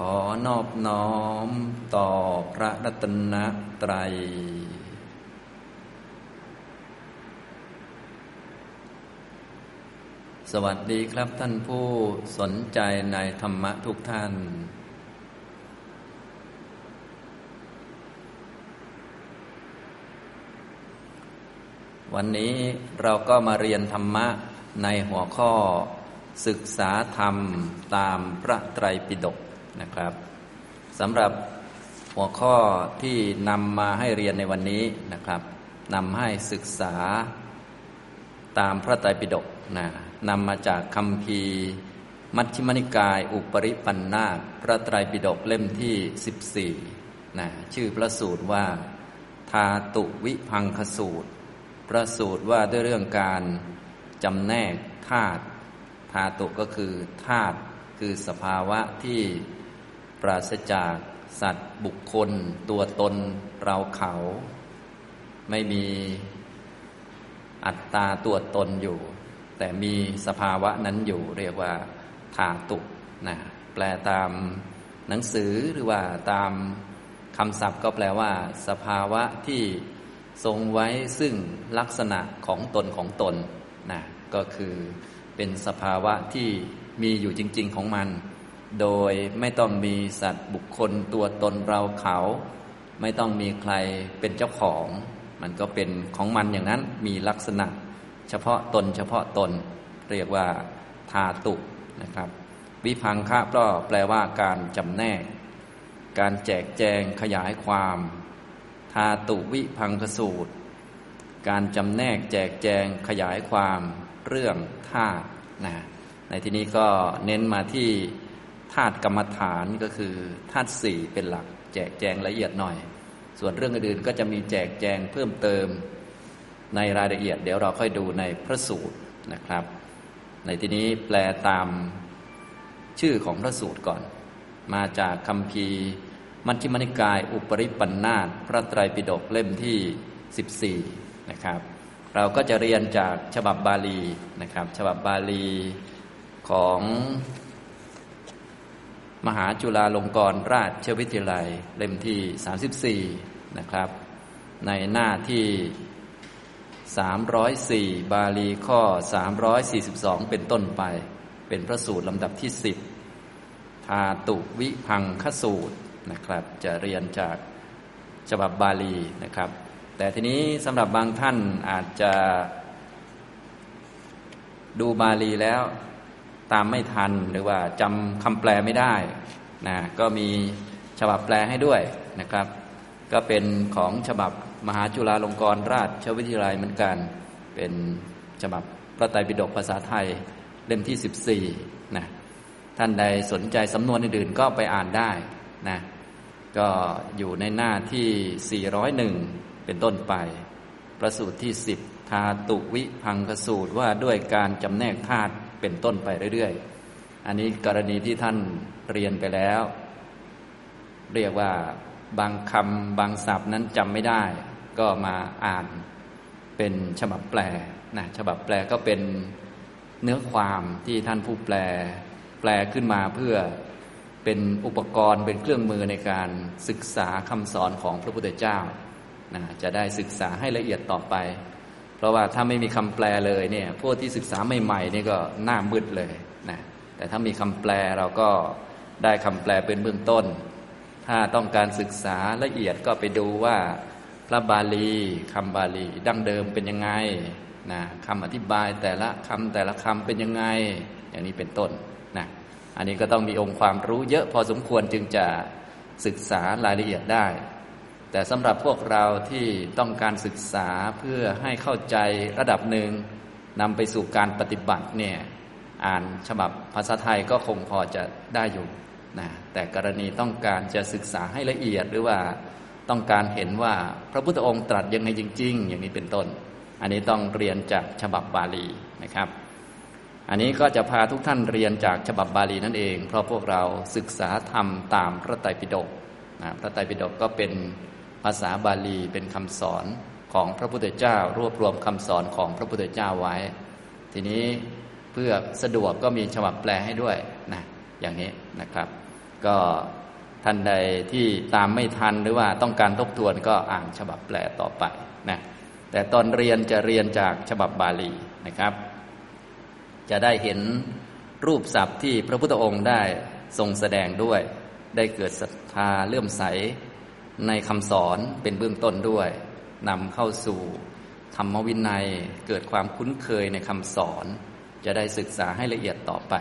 ขอนอบน้อมต่อพระรัตนตรัย สวัสดีครับท่านผู้สนใจในธรรมะทุกท่าน วันนี้เราก็มาเรียนธรรมะในหัวข้อศึกษาธรรมตามพระไตรปิฎก นะครับสำหรับหัวข้อที่นำมาให้เรียนในวันนี้นะครับนำให้ศึกษาตามพระไตรปิฎกนะนำมาจากคำพีมัชฌิมนิกาย อุปริปันนาพระไตรปิฎกเล่มที่ 14นะชื่อพระสูตรว่าทาตุวิพังคสูตร พระสูตรว่าด้วยเรื่องการจำแนกธาตุธาตุก็คือธาตุคือสภาวะที่ ปราศจากสัตว์บุคคล ตัวตนเราเขา ไม่มีอัตตาตัวตนอยู่ แต่มีสภาวะนั้นอยู่ เรียกว่าธาตุนะแปลตามหนังสือหรือว่าตามคำศัพท์ก็แปลว่า สภาวะที่ทรงไว้ซึ่งลักษณะของตนของตนนะก็คือเป็นสภาวะที่มีอยู่จริง ๆของมัน โดยไม่ต้องมีสัตว์บุคคลตัวตนเราเขา ไม่ต้องมีใครเป็นเจ้าของ มันก็เป็นของมันอย่างนั้นมีลักษณะ เฉพาะตนเฉพาะตน เรียกว่าธาตุนะครับวิพังคะก็แปลว่าการจำแนก การแจกแจงขยายความธาตุวิพังคสูตร การจำแนกแจกแจงขยายความเรื่องธาตุนะในที่นี้ก็เน้นมาที่ ธาตุกรรมฐานก็คือธาตุสี่เป็นหลัก แจกแจงละเอียดหน่อย ส่วนเรื่องอื่นก็จะมีแจกแจงเพิ่มเติมในรายละเอียด เดี๋ยวเราค่อยดูในพระสูตรนะครับ ในที่นี้แปลตามชื่อของพระสูตรก่อน มาจากคำพีมัชฌิมนิกาย อุปริปันธาตพระไตรปิฎกเล่มที่ 14 นะครับ เราก็จะเรียนจากฉบับบาลีนะครับ ฉบับบาลีของ มหาจุฬาลงกรณราชวิทยาลัยเล่มที่ 34 นะครับ ในหน้าที่ 304 บาลีข้อ 342 เป็นต้นไป เป็นพระสูตรลำดับที่ 10ทาตุวิพังคสูตรนะครับ จะเรียนจากฉบับบาลีนะครับ แต่ทีนี้สำหรับบางท่านอาจจะดูบาลีแล้ว ตามไม่ทันหรือว่าจำคำแปลไม่ได้นะก็มีฉบับแปลให้ด้วยนะครับ ก็เป็นของฉบับมหาจุฬาลงกรณราชวิทยาลัยเหมือนกัน เป็นฉบับพระไตรปิฎกภาษาไทยเล่มที่ 14นะท่านใดสนใจสำนวนอื่นๆก็ไปอ่านได้นะก็อยู่ในหน้าที่ 401 เป็นต้นไป ประสูตรที่สิบทาตุวิพังกสูตรว่าด้วยการจำแนกธาตุ เป็นต้นไปเรื่อยๆ อันนี้กรณีที่ท่านเรียนไปแล้ว เรียกว่าบางคำบางศัพท์นั้นจำไม่ได้ ก็มาอ่านเป็นฉบับแปลนะฉบับแปลก็เป็นเนื้อความที่ท่านผู้แปล แปลขึ้นมาเพื่อเป็นอุปกรณ์เป็นเครื่องมือในการศึกษาคำสอนของพระพุทธเจ้านะจะได้ศึกษาให้ละเอียดต่อไป เพราะว่าถ้าไม่มีคำแปลเลยเนี่ยพวกที่ศึกษาใหม่ๆนี่ก็หน้ามืดเลยนะแต่ถ้ามีคำแปลเราก็ได้คำแปลเป็นเบื้องต้น ถ้าต้องการศึกษาละเอียดก็ไปดูว่าพระบาลีคำบาลีดั้งเดิมเป็นยังไงนะคำอธิบายแต่ละคำแต่ละคำเป็นยังไง อย่างนี้เป็นต้นนะอันนี้ก็ต้องมีองค์ความรู้เยอะพอสมควรจึงจะศึกษารายละเอียดได้ แต่สำหรับพวกเราที่ต้องการศึกษาเพื่อให้เข้าใจระดับหนึ่งนำไปสู่การปฏิบัติเนี่ยอ่านฉบับภาษาไทยก็คงพอจะได้อยู่นะแต่กรณีต้องการจะศึกษาให้ละเอียดหรือว่าต้องการเห็นว่าพระพุทธองค์ตรัสยังไงจริง ๆ อย่างนี้เป็นต้น อันนี้ต้องเรียนจากฉบับบาลีนะครับ อันนี้ก็จะพาทุกท่านเรียนจากฉบับบาลีนั่นเอง เพราะพวกเราศึกษาธรรมตามพระไตรปิฎกนะพระไตรปิฎกก็เป็นาษาบาลีเป็นคำสอนของพระพุทธเจ้า รวบรวมคำสอนของพระพุทธเจ้าไว้ ทีนี้เพื่อสะดวกก็มีฉบับแปลให้ด้วยนะอย่างนี้นะครับ ก็ท่านใดที่ตามไม่ทันหรือว่าต้องการทบทวนก็อ่านฉบับแปลต่อไปนะแต่ตอนเรียนจะเรียนจากฉบับบาลีนะครับ จะได้เห็นรูปศัพท์ที่พระพุทธองค์ได้ทรงแสดงด้วย ได้เกิดศรัทธาเลื่อมใส ในคำสอนเป็นเบื้องต้นด้วยนำเข้าสู่ธรรมวินัยเกิดความคุ้นเคยในคำสอน จะได้ศึกษาให้ละเอียดต่อไป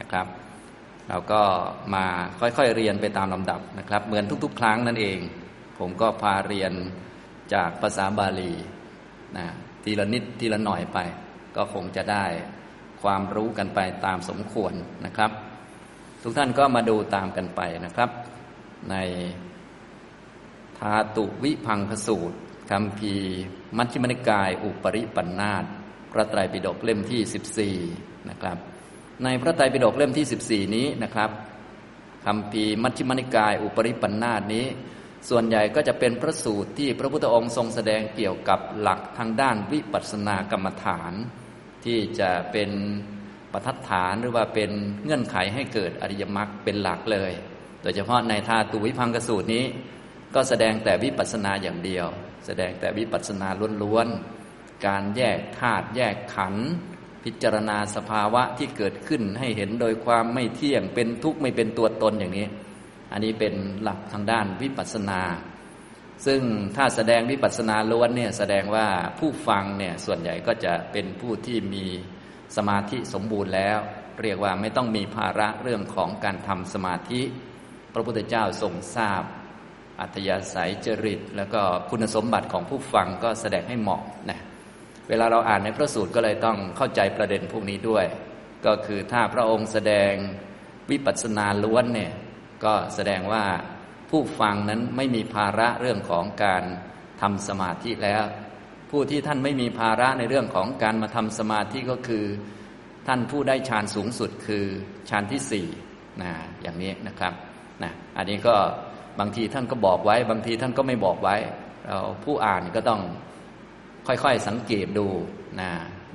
นะครับ เราก็มาค่อยๆเรียนไปตามลำดับนะครับ เหมือนทุกๆ ครั้งนั่นเอง ผมก็พาเรียนจากภาษาบาลีนะทีละนิดทีละหน่อยไป ก็คงจะได้ความรู้กันไปตามสมควรนะครับ ทุกท่านก็มาดูตามกันไปนะครับ ใน ทาตุวิพังคสูตรคำพีมัชฌิมนิกาย อุปริปันธาตพระไตรปิฎกเล่มที่ 14 นะครับ ในพระไตรปิฎกเล่มที่ 14 นี้นะครับคำพีมัชฌิมนิกาย อุปริปันธาตนี้ ส่วนใหญ่ก็จะเป็นพระสูตรที่พระพุทธองค์ทรงแสดงเกี่ยวกับหลักทางด้านวิปัสสนากรรมฐาน ที่จะเป็นประทัดฐานหรือว่าเป็นเงื่อนไขให้เกิดอริยมรรคเป็นหลักเลย โดยเฉพาะในทาตุวิพังกสูตรนี้ ก็แสดงแต่วิปัสสนาอย่างเดียว แสดงแต่วิปัสสนาล้วนๆ การแยกธาตุแยกขันธ์พิจารณาสภาวะที่เกิดขึ้นให้เห็นโดยความไม่เที่ยงเป็นทุกข์ไม่เป็นตัวตนอย่างนี้ อันนี้เป็นหลักทางด้านวิปัสสนา ซึ่งถ้าแสดงวิปัสสนาล้วนเนี่ยแสดงว่าผู้ฟังเนี่ยส่วนใหญ่ก็จะเป็นผู้ที่มีสมาธิสมบูรณ์แล้ว เรียกว่าไม่ต้องมีภาระเรื่องของการทำสมาธิ พระพุทธเจ้าทรงทราบ อัธยาศัยจริต แล้วก็คุณสมบัติของผู้ฟังก็แสดงให้เหมาะนะเวลาเราอ่านในพระสูตรก็เลยต้องเข้าใจประเด็นพวกนี้ด้วย ก็คือถ้าพระองค์แสดงวิปัสสนาล้วนเนี่ยก็แสดงว่าผู้ฟังนั้นไม่มีภาระเรื่องของการทำสมาธิแล้ว ผู้ที่ท่านไม่มีภาระในเรื่องของการมาทำสมาธิก็คือ ท่านผู้ได้ฌานสูงสุดคือฌานที่สี่นะอย่างนี้นะครับนะอันนี้ก็ บางทีท่านก็บอกไว้ บางทีท่านก็ไม่บอกไว้ เราผู้อ่านก็ต้องค่อยๆสังเกตดูนะ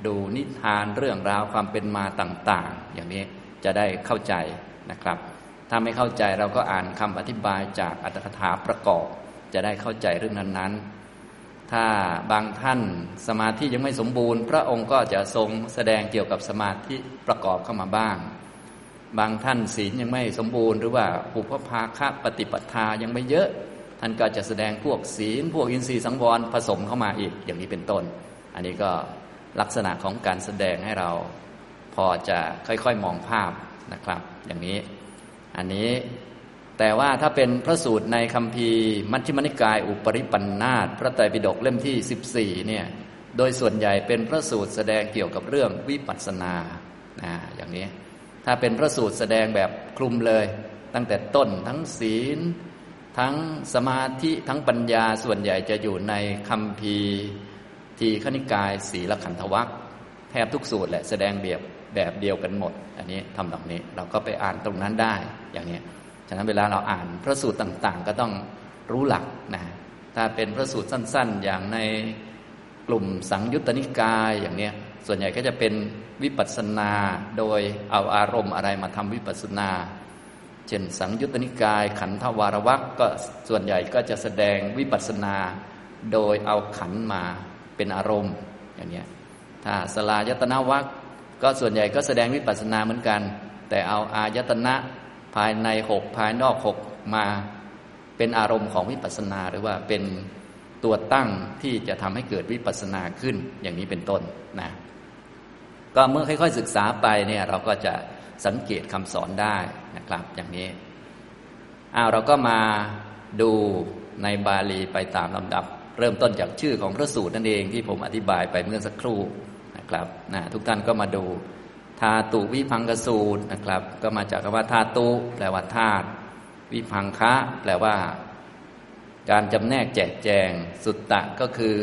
ดูนิทานเรื่องราวความเป็นมาต่าง ๆ อย่างนี้จะได้เข้าใจนะครับ ถ้าไม่เข้าใจเราก็อ่านคำอธิบายจากอัตถกถาประกอบ จะได้เข้าใจเรื่องนั้นๆ ถ้าบางท่านสมาธิยังไม่สมบูรณ์ พระองค์ก็จะทรงแสดงเกี่ยวกับสมาธิประกอบเข้ามาบ้าง บางท่านศีลยังไม่สมบูรณ์ หรือว่าปุพพาคะปฏิปทายังไม่เยอะ ท่านก็จะแสดงพวกศีล พวกอินทรีย์สังวรผสมเข้ามาอีกอย่างนี้เป็นต้น อันนี้ก็ลักษณะของการแสดงให้เราพอจะค่อยๆมองภาพนะครับ อย่างนี้ อันนี้แต่ว่าถ้าเป็นพระสูตรในคำพีร์มัชฌิมนิกาย อุปริปันธาตพระไตรปิฎกเล่มที่ 14เนี่ยโดยส่วนใหญ่เป็นพระสูตรแสดงเกี่ยวกับเรื่องวิปัสสนานะอย่างนี้ ถ้าเป็นพระสูตรแสดงแบบคลุมเลย ตั้งแต่ต้นทั้งศีล ทั้งสมาธิทั้งปัญญาส่วนใหญ่จะอยู่ในคำพีทีขณิกายศีลขันธวัคแทบทุกสูตรแหละแสดงแบบแบบเดียวกันหมด อันนี้ทำแบบนี้เราก็ไปอ่านตรงนั้นได้อย่างนี้ฉะนั้นเวลาเราอ่านพระสูตรต่างๆ ก็ต้องรู้หลักนะถ้าเป็นพระสูตรสั้น ๆ อย่างในกลุ่มสังยุตตนิกายอย่างนี้ ส่วนใหญ่ก็จะเป็นวิปัสสนาโดยเอาอารมณ์อะไรมาทำวิปัสสนา เช่นสังยุตตนิกาย ขันธวารวักก็ส่วนใหญ่ก็จะแสดงวิปัสสนา โดยเอาขันมาเป็นอารมณ์อย่างนี้ถ้าสลายตนาวักก็ส่วนใหญ่ก็แสดงวิปัสสนาเหมือนกัน แต่เอาอายตนะภายในหกภายนอกหกมาเป็นอารมณ์ของวิปัสสนา หรือว่าเป็นตัวตั้งที่จะทำให้เกิดวิปัสสนาขึ้นอย่างนี้เป็นต้นนะ ก็เมื่อค่อยๆศึกษาไปเนี่ยเราก็จะสังเกตคำสอนได้นะครับอย่างนี้อ้าวเราก็มาดูในบาลีไปตามลำดับ เริ่มต้นจากชื่อของพระสูตรนั่นเองที่ผมอธิบายไปเมื่อสักครู่นะครับนะทุกท่านก็มาดูธาตุวิพังกสูตรนะครับ ก็มาจากคำว่าธาตุแปลว่าธาตุวิพังคะ แปลว่า การจำแนกแจกแจง สุตตะก็คือ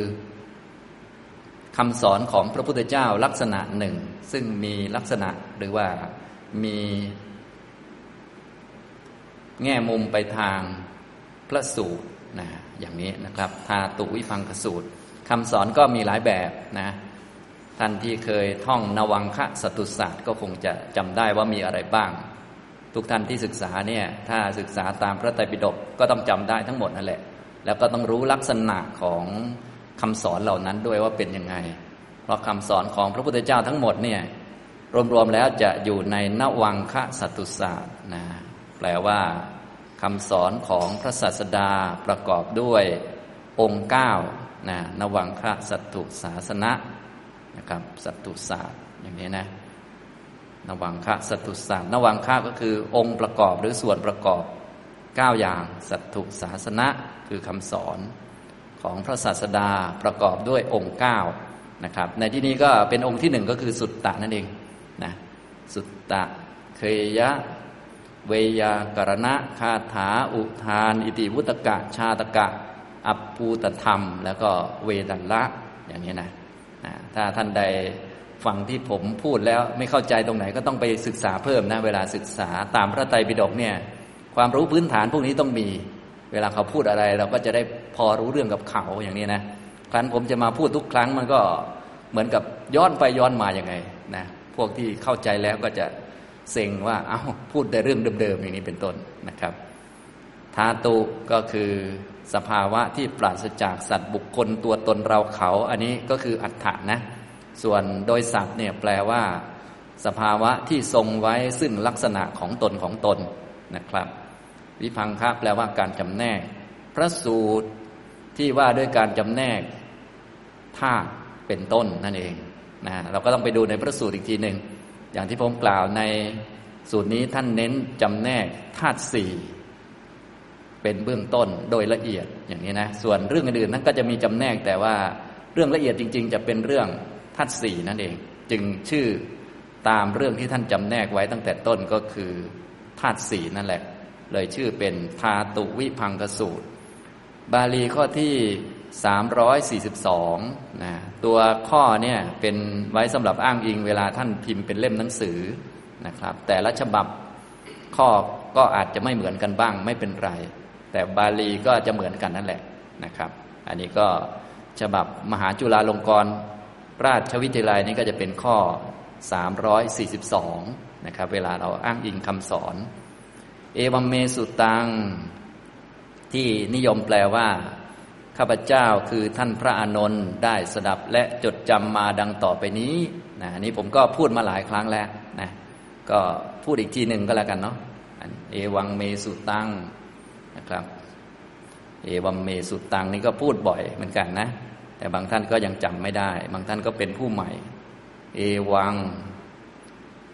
คำสอนของพระพุทธเจ้าลักษณะหนึ่ง ซึ่งมีลักษณะหรือว่ามีแง่มุมไปทางพระสูตรนะอย่างนี้นะครับธาตุวิพังกสูตรคำสอนก็มีหลายแบบนะท่านที่เคยท่องนวังคะสตุศาสตร์ก็คงจะจำได้ว่ามีอะไรบ้าง ทุกท่านที่ศึกษาเนี่ยถ้าศึกษาตามพระไตรปิฎกก็ต้องจำได้ทั้งหมดนั่นแหละ แล้วก็ต้องรู้ลักษณะของ คำสอนเหล่านั้นด้วยว่าเป็นยังไง เพราะคำสอนของพระพุทธเจ้าทั้งหมดเนี่ยรวมๆแล้วจะอยู่ในนวังคะสัตตุศาสตร์นะแปลว่าคำสอนของพระศาสดาประกอบด้วยองค์เก้านะนวังคะสัตตุศาสนะนะครับสัตตุศาสตร์อย่างนี้นะนวังคะสัตตุศาสตร์นวังคะก็คือองค์ประกอบหรือส่วนประกอบเก้าอย่างสัตตุศาสนะคือคำสอน ของพระศาสดาประกอบด้วยองค์เก้านะครับในที่นี้ก็เป็นองค์ที่หนึ่งก็คือสุตตะนั่นเองนะสุตตะเคยะ เวยากรณะคาถา อุทาน อิติวุตกะ ชาตกะ อัปปูตธรรม แล้วก็เวดันละอย่างนี้นะนะถ้าท่านใดฟังที่ผมพูดแล้วไม่เข้าใจตรงไหนก็ต้องไปศึกษาเพิ่มนะเวลาศึกษาตามพระไตรปิฎกเนี่ยความรู้พื้นฐานพวกนี้ต้องมี เวลาเขาพูดอะไรเราก็จะได้พอรู้เรื่องกับเขาอย่างนี้นะครั้นผมจะมาพูดทุกครั้งมันก็เหมือนกับย้อนไปย้อนมาอย่างไงนะพวกที่เข้าใจแล้วก็จะเซ็งว่าเอา้าพูดแต่เรื่องเดิมๆอย่างนี้เป็นต้นนะครับธาตุก็คือสภาวะที่ปราศจากสัตว์บุคคลตัวตนเราเขา อันนี้ก็คืออัฏฐะนะ ส่วนโดยศัพท์เนี่ยแปลว่า สภาวะที่ทรงไว้ซึ่งลักษณะของตนของตนนะครับ วิพังคะแปลว่าการจำแนก พระสูตรที่ว่าด้วยการจำแนกธาตุเป็นต้นนั่นเองนะเราก็ต้องไปดูในพระสูตรอีกทีหนึ่งอย่างที่ผมกล่าวในสูตรนี้ท่านเน้นจำแนกธาตุสี่เป็นเบื้องต้นโดยละเอียดอย่างนี้นะส่วนเรื่องอื่นๆนั้นก็จะมีจำแนกแต่ว่าเรื่องละเอียดจริง ๆ จะเป็นเรื่องธาตุสี่นั่นเอง จึงชื่อตามเรื่องที่ท่านจำแนกไว้ตั้งแต่ต้นก็คือธาตุสี่นั่นแหละ เลยชื่อเป็นธาตุวิพังกสูตร บาลีข้อที่ 342นะตัวข้อเนี่ยเป็นไว้สำหรับอ้างอิงเวลาท่านพิมพ์เป็นเล่มหนังสือนะครับ แต่ละฉบับข้อก็อาจจะไม่เหมือนกันบ้างไม่เป็นไร แต่บาลีก็จะเหมือนกันนั่นแหละนะครับ อันนี้ก็ฉบับมหาจุฬาลงกรณราชวิทยาลัยนี้ก็จะเป็นข้อ 342 นะครับ เวลาเราอ้างอิงคำสอน เอวัมเมสุตัง ที่นิยมแปลว่า ข้าพเจ้าคือท่านพระอานนท์ได้สดับและจดจำมาดังต่อไปนี้นะนี้ผมก็พูดมาหลายครั้งแล้วนะก็พูดอีกทีหนึ่งก็แล้วกันเนาะเอวังเมสุตังนะครับ เอวังเมสุตังนี่ก็พูดบ่อยเหมือนกันนะ แต่บางท่านก็ยังจำไม่ได้ บางท่านก็เป็นผู้ใหม่ เอวัง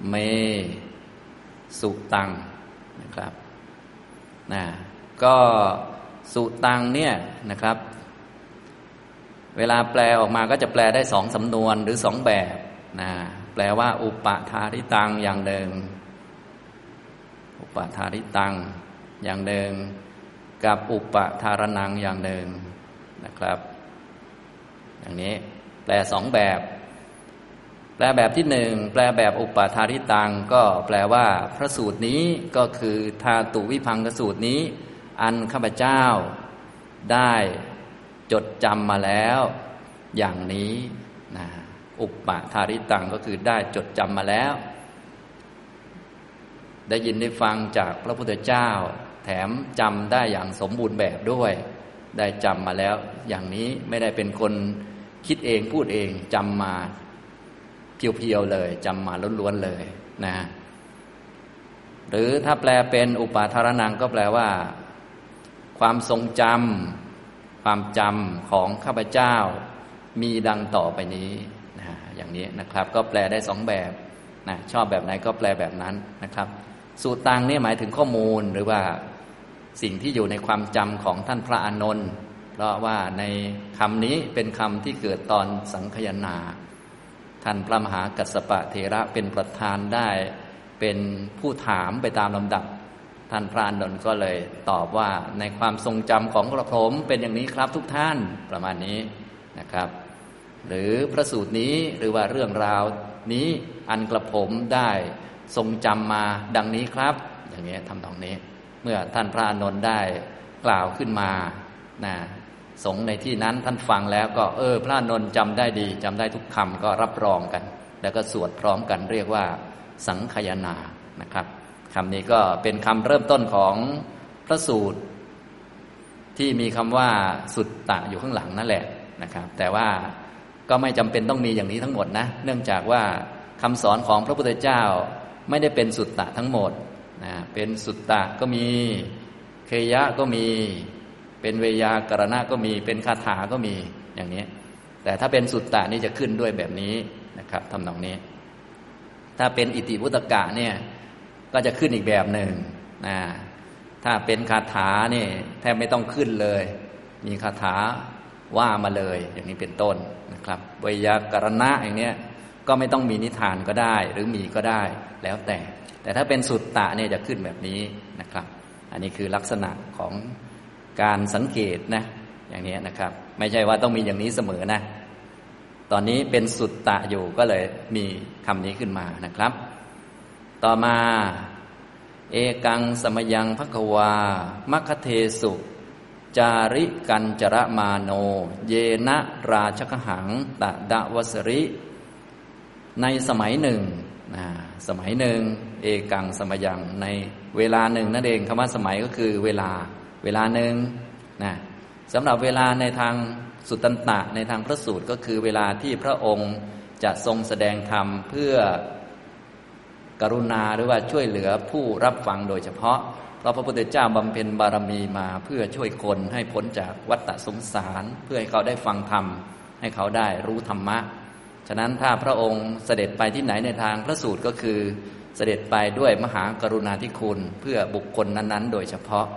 เมสุตัง นะครับนะก็สุตังเนี่ยนะครับ เวลาแปลออกมาก็จะแปลได้สองสำนวนหรือสองแบบนะแปลว่า อุปทาริตังอย่างหนึ่ง อุปทาริตังอย่างหนึ่ง กับอุปทารนังอย่างหนึ่งนะครับ อย่างนี้แปลสองแบบ แปลแบบที่หนึ่งแปลแบบอุปทาริตัง ก็แปลว่า พระสูตรนี้ก็คือทาตุวิพังกสูตรนี้ อันข้าพเจ้าได้จดจำมาแล้ว อย่างนี้นะอุปปาทาริตังก็คือได้จดจำมาแล้ว ได้ยินได้ฟังจากพระพุทธเจ้า แถมจำได้อย่างสมบูรณ์แบบด้วย ได้จำมาแล้ว อย่างนี้ไม่ได้เป็นคนคิดเองพูดเองจำมา เพียวๆเลยจำมาล้วนๆเลยนะ หรือถ้าแปลเป็นอุปาทารนังก็แปลว่า ความทรงจำความจำของข้าพเจ้า มีดังต่อไปนี้นะอย่างนี้นะครับ ก็แปลได้สองแบบนะชอบแบบไหนก็แปลแบบนั้นนะครับสูตรตังนี่หมายถึงข้อมูลหรือว่าสิ่งที่อยู่ในความจำของท่านพระอานนท์เพราะว่าในคำนี้เป็นคำที่เกิดตอนสังคยนา ท่านพระมหากัสสปะเทระเป็นประธานได้ เป็นผู้ถามไปตามลำดับ ท่านพระานนท์ก็เลยตอบว่าในความทรงจำของกระผมเป็นอย่างนี้ครับทุกท่านประมาณนี้นะครับ หรือพระสูตรนี้หรือว่าเรื่องราวนี้อันกระผมได้ทรงจำมาดังนี้ครับ อย่างนี้ทำตรงนี้ เมื่อท่านพระอานนท์ได้กล่าวขึ้นมานะ สงในที่นั้นท่านฟังแล้วก็เออ พระนนท์จำได้ดีจำได้ทุกคำก็รับรองกัน แล้วก็สวดพร้อมกันเรียกว่า สังขยานานะครับคำนี้ก็เป็นคำเริ่มต้นของพระสูตร ที่มีคำว่าสุตตะอยู่ข้างหลังนั่นแหละนะครับ แต่ว่าก็ไม่จำเป็นต้องมีอย่างนี้ทั้งหมดนะ เนื่องจากว่าคำสอนของพระพุทธเจ้าไม่ได้เป็นสุตตะทั้งหมดนะเป็นสุตตะก็มีเคยะก็มี เป็นเวยากรณะก็มี เป็นคาถาก็มีอย่างนี้ แต่ถ้าเป็นสุตตะนี่จะขึ้นด้วยแบบนี้นะครับทำนองนี้ ถ้าเป็นอิติพุตกะเนี่ยก็จะขึ้นอีกแบบหนึ่งนะถ้าเป็นคาถาเนี่ยแทบไม่ต้องขึ้นเลย มีคาถาว่ามาเลยอย่างนี้เป็นต้นนะครับวยากรณะอย่างเนี้ยก็ไม่ต้องมีนิทานก็ได้ หรือมีก็ได้แล้วแต่ แต่ถ้าเป็นสุตตะเนี่ยจะขึ้นแบบนี้นะครับ อันนี้คือลักษณะของ การสังเกตนะ อย่างนี้นะครับ ไม่ใช่ว่าต้องมีอย่างนี้เสมอนะ ตอนนี้เป็นสุตตะอยู่ก็เลยมีคำนี้ขึ้นมานะครับ ต่อมา เอกังสมยังภควา มัคเทสุ จาริกันจระมาโน เยนะราชกหังตะดะวสริ ในสมัยหนึ่งนะสมัยหนึ่ง เอกังสมยังในเวลาหนึ่งนั่นเองคำว่าสมัยก็คือเวลา เวลาหนึ่งนะสำหรับเวลาในทางสุตตันตะในทางพระสูตรก็คือเวลาที่พระองค์จะทรงแสดงธรรมเพื่อกรุณาหรือว่าช่วยเหลือผู้รับฟังโดยเฉพาะ เพราะพระพุทธเจ้าบำเพ็ญบารมีมาเพื่อช่วยคนให้พ้นจากวัฏสงสาร เพื่อให้เขาได้ฟังธรรม ให้เขาได้รู้ธรรมะ ฉะนั้นถ้าพระองค์เสด็จไปที่ไหนในทางพระสูตรก็คือ เสด็จไปด้วยมหากรุณาธิคุณเพื่อบุคคลนั้นๆ โดยเฉพาะ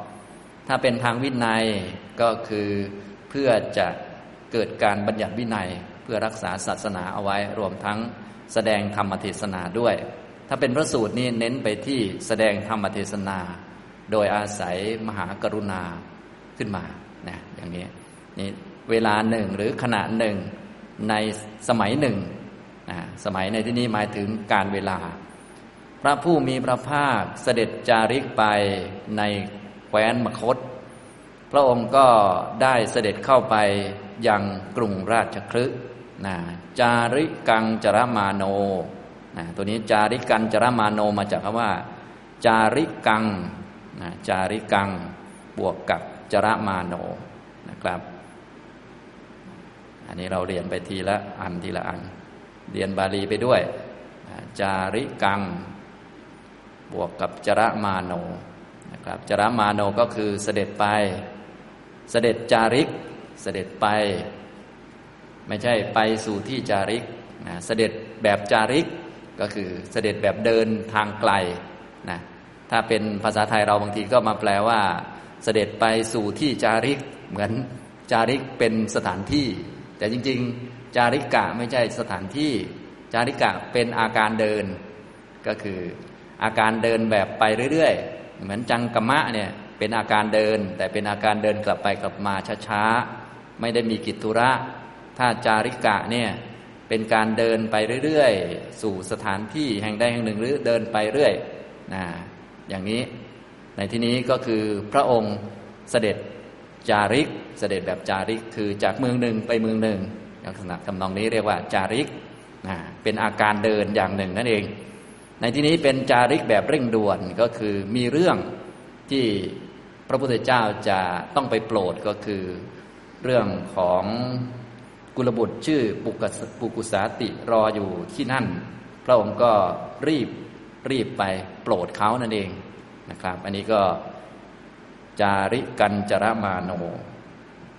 ถ้าเป็นทางวินัยก็คือเพื่อจะเกิดการบัญญัติวินัย เพื่อรักษาศาสนาเอาไว้ รวมทั้งแสดงธรรมเทศนาด้วย ถ้าเป็นพระสูตรนี่เน้นไปที่แสดงธรรมเทศนา โดยอาศัยมหากรุณาขึ้นมานะอย่างนี้นี่เวลาหนึ่งหรือขณะหนึ่งในสมัยหนึ่งนะสมัยในที่นี้หมายถึงการเวลา พระผู้มีพระภาคเสด็จจาริกไปใน แคว้นมคต พระองค์ก็ได้เสด็จเข้าไปยังกรุงราชคลึนะจาริกังจรมาโนนะตัวนี้จาริกังจรมาโนมาจากคำว่า จาริกังนะจาริกังบวกกับจรมาโนนะครับ อันนี้เราเรียนไปทีละอันทีละอัน เรียนบาลีไปด้วย จาริกัง บวกกับจรมาโน นะครับจรมาโนก็คือเสด็จไป เสด็จจาริก เสด็จไป ไม่ใช่ไปสู่ที่จาริกนะเสด็จแบบจาริกก็คือเสด็จแบบเดินทางไกลนะถ้าเป็นภาษาไทยเราบางทีก็มาแปลว่า เสด็จไปสู่ที่จาริก เหมือนจาริกเป็นสถานที่ แต่จริง ๆ จาริกะไม่ใช่สถานที่ จาริกะเป็นอาการเดิน ก็คืออาการเดินแบบไปเรื่อยๆ เหมือนจังกมะเนี่ยเป็นอาการเดิน แต่เป็นอาการเดินกลับไปกลับมาช้าๆไม่ได้มีกิจธุระถ้าจาริกะเนี่ยเป็นการเดินไปเรื่อยๆ สู่สถานที่แห่งใดแห่งหนึ่งหรือเดินไปเรื่อยนะอย่างนี้ในที่นี้ก็คือพระองค์เสด็จจาริก เสด็จแบบจาริกคือจากเมืองหนึ่งไปเมืองหนึ่งลักษณะทำนองนี้เรียกว่าจาริกนะเป็นอาการเดินอย่างหนึ่งนั่นเอง ในที่นี้เป็นจาริกแบบเร่งด่วนก็คือมีเรื่องที่พระพุทธเจ้าจะต้องไปโปรดก็คือเรื่องของกุลบุตรชื่อปุกุสาติรออยู่ที่นั่น พระองค์ก็รีบรีบไปโปรดเขานั่นเองนะครับ อันนี้ก็จาริกันจรมาโน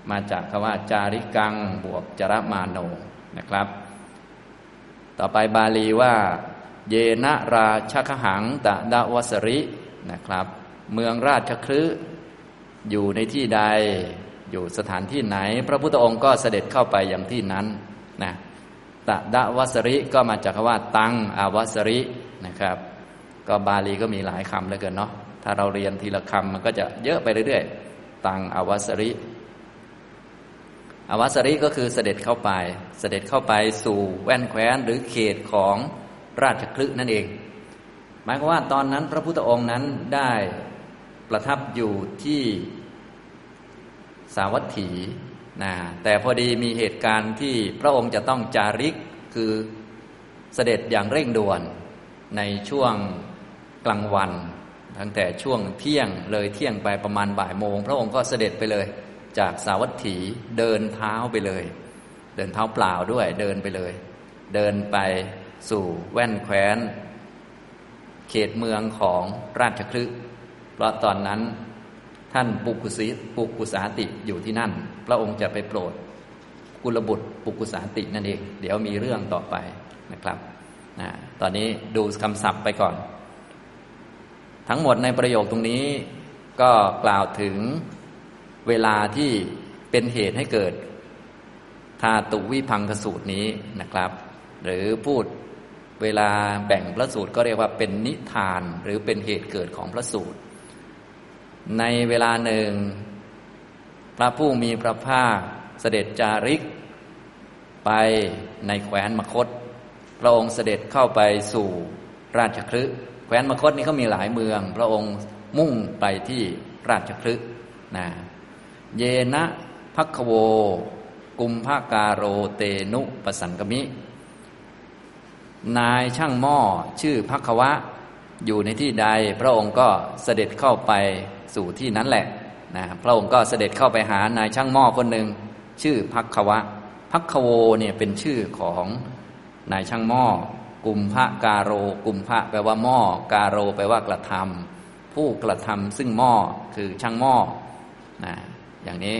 มาจากคำว่าจาริกังบวกจรมาโนนะครับ ต่อไปบาลีว่า เยนะราชคหังตะดาวสรินะครับ เมืองราชคลึอยู่ในที่ใดอยู่สถานที่ไหน พระพุทธองค์ก็เสด็จเข้าไปอย่างที่นั้นนะตะดะวสริก็มาจากคำว่า ตังอาวสรินะครับ ก็บาลีก็มีหลายคำเหลือเกินเนาะถ้าเราเรียนทีละคำมันก็จะเยอะไปเรื่อยๆ ตังอาวสริอาวสริก็คือเสด็จเข้าไป เสด็จเข้าไปสู่แว่นแคว้นหรือเขตของ ราชคลึนั่นเอง หมายความว่าตอนนั้นพระพุทธองค์นั้นได้ประทับอยู่ที่สาวัตถีนะแต่พอดีมีเหตุการณ์ที่พระองค์จะต้องจาริกคือเสด็จอย่างเร่งด่วนในช่วงกลางวัน ตั้งแต่ช่วงเที่ยงเลยเที่ยงไปประมาณบ่ายโมง พระองค์ก็เสด็จไปเลย จากสาวัตถีเดินเท้าไปเลย เดินเท้าเปล่าด้วยเดินไปเลย เดินไป สู่แว่นแคว้น เขตเมืองของราชคลึเพราะตอนนั้นท่านปุกุสิปุกุสาติอยู่ที่นั่น พระองค์จะไปโปรดกุลบุตรปุกุสาตินั่นเอง เดี๋ยวมีเรื่องต่อไปนะครับนะตอนนี้ดูคำศัพท์ไปก่อน ทั้งหมดในประโยคตรงนี้ก็กล่าวถึงเวลาที่เป็นเหตุให้เกิดธาตุวิพังคสูตรนี้นะครับ หรือพูด เวลาแบ่งพระสูตรก็เรียกว่าเป็นนิทานหรือเป็นเหตุเกิดของพระสูตร ในเวลาหนึ่ง พระผู้มีพระภาคเสด็จจาริก ไปในแคว้นมคต พระองค์เสด็จเข้าไปสู่ราชคลึแคว้นมคตนี้เขามีหลายเมือง พระองค์มุ่งไปที่ราชคลึนะเยนะพักโว กุมภาการโรเตนุปสันกมิ นายช่างหม้อชื่อพักวะ อยู่ในที่ใด พระองค์ก็เสด็จเข้าไปสู่ที่นั้นแหละนะพระองค์ก็เสด็จเข้าไปหานายช่างหม้อคนหนึ่งชื่อพักวะพักโวเนี่ยเป็นชื่อของนายช่างหม้อกุมภะกาโร กุมภะแปลว่าหม้อกาโรแปลว่ากระทำผู้กระทำซึ่งหม้อคือช่างหม้อนะอย่างนี้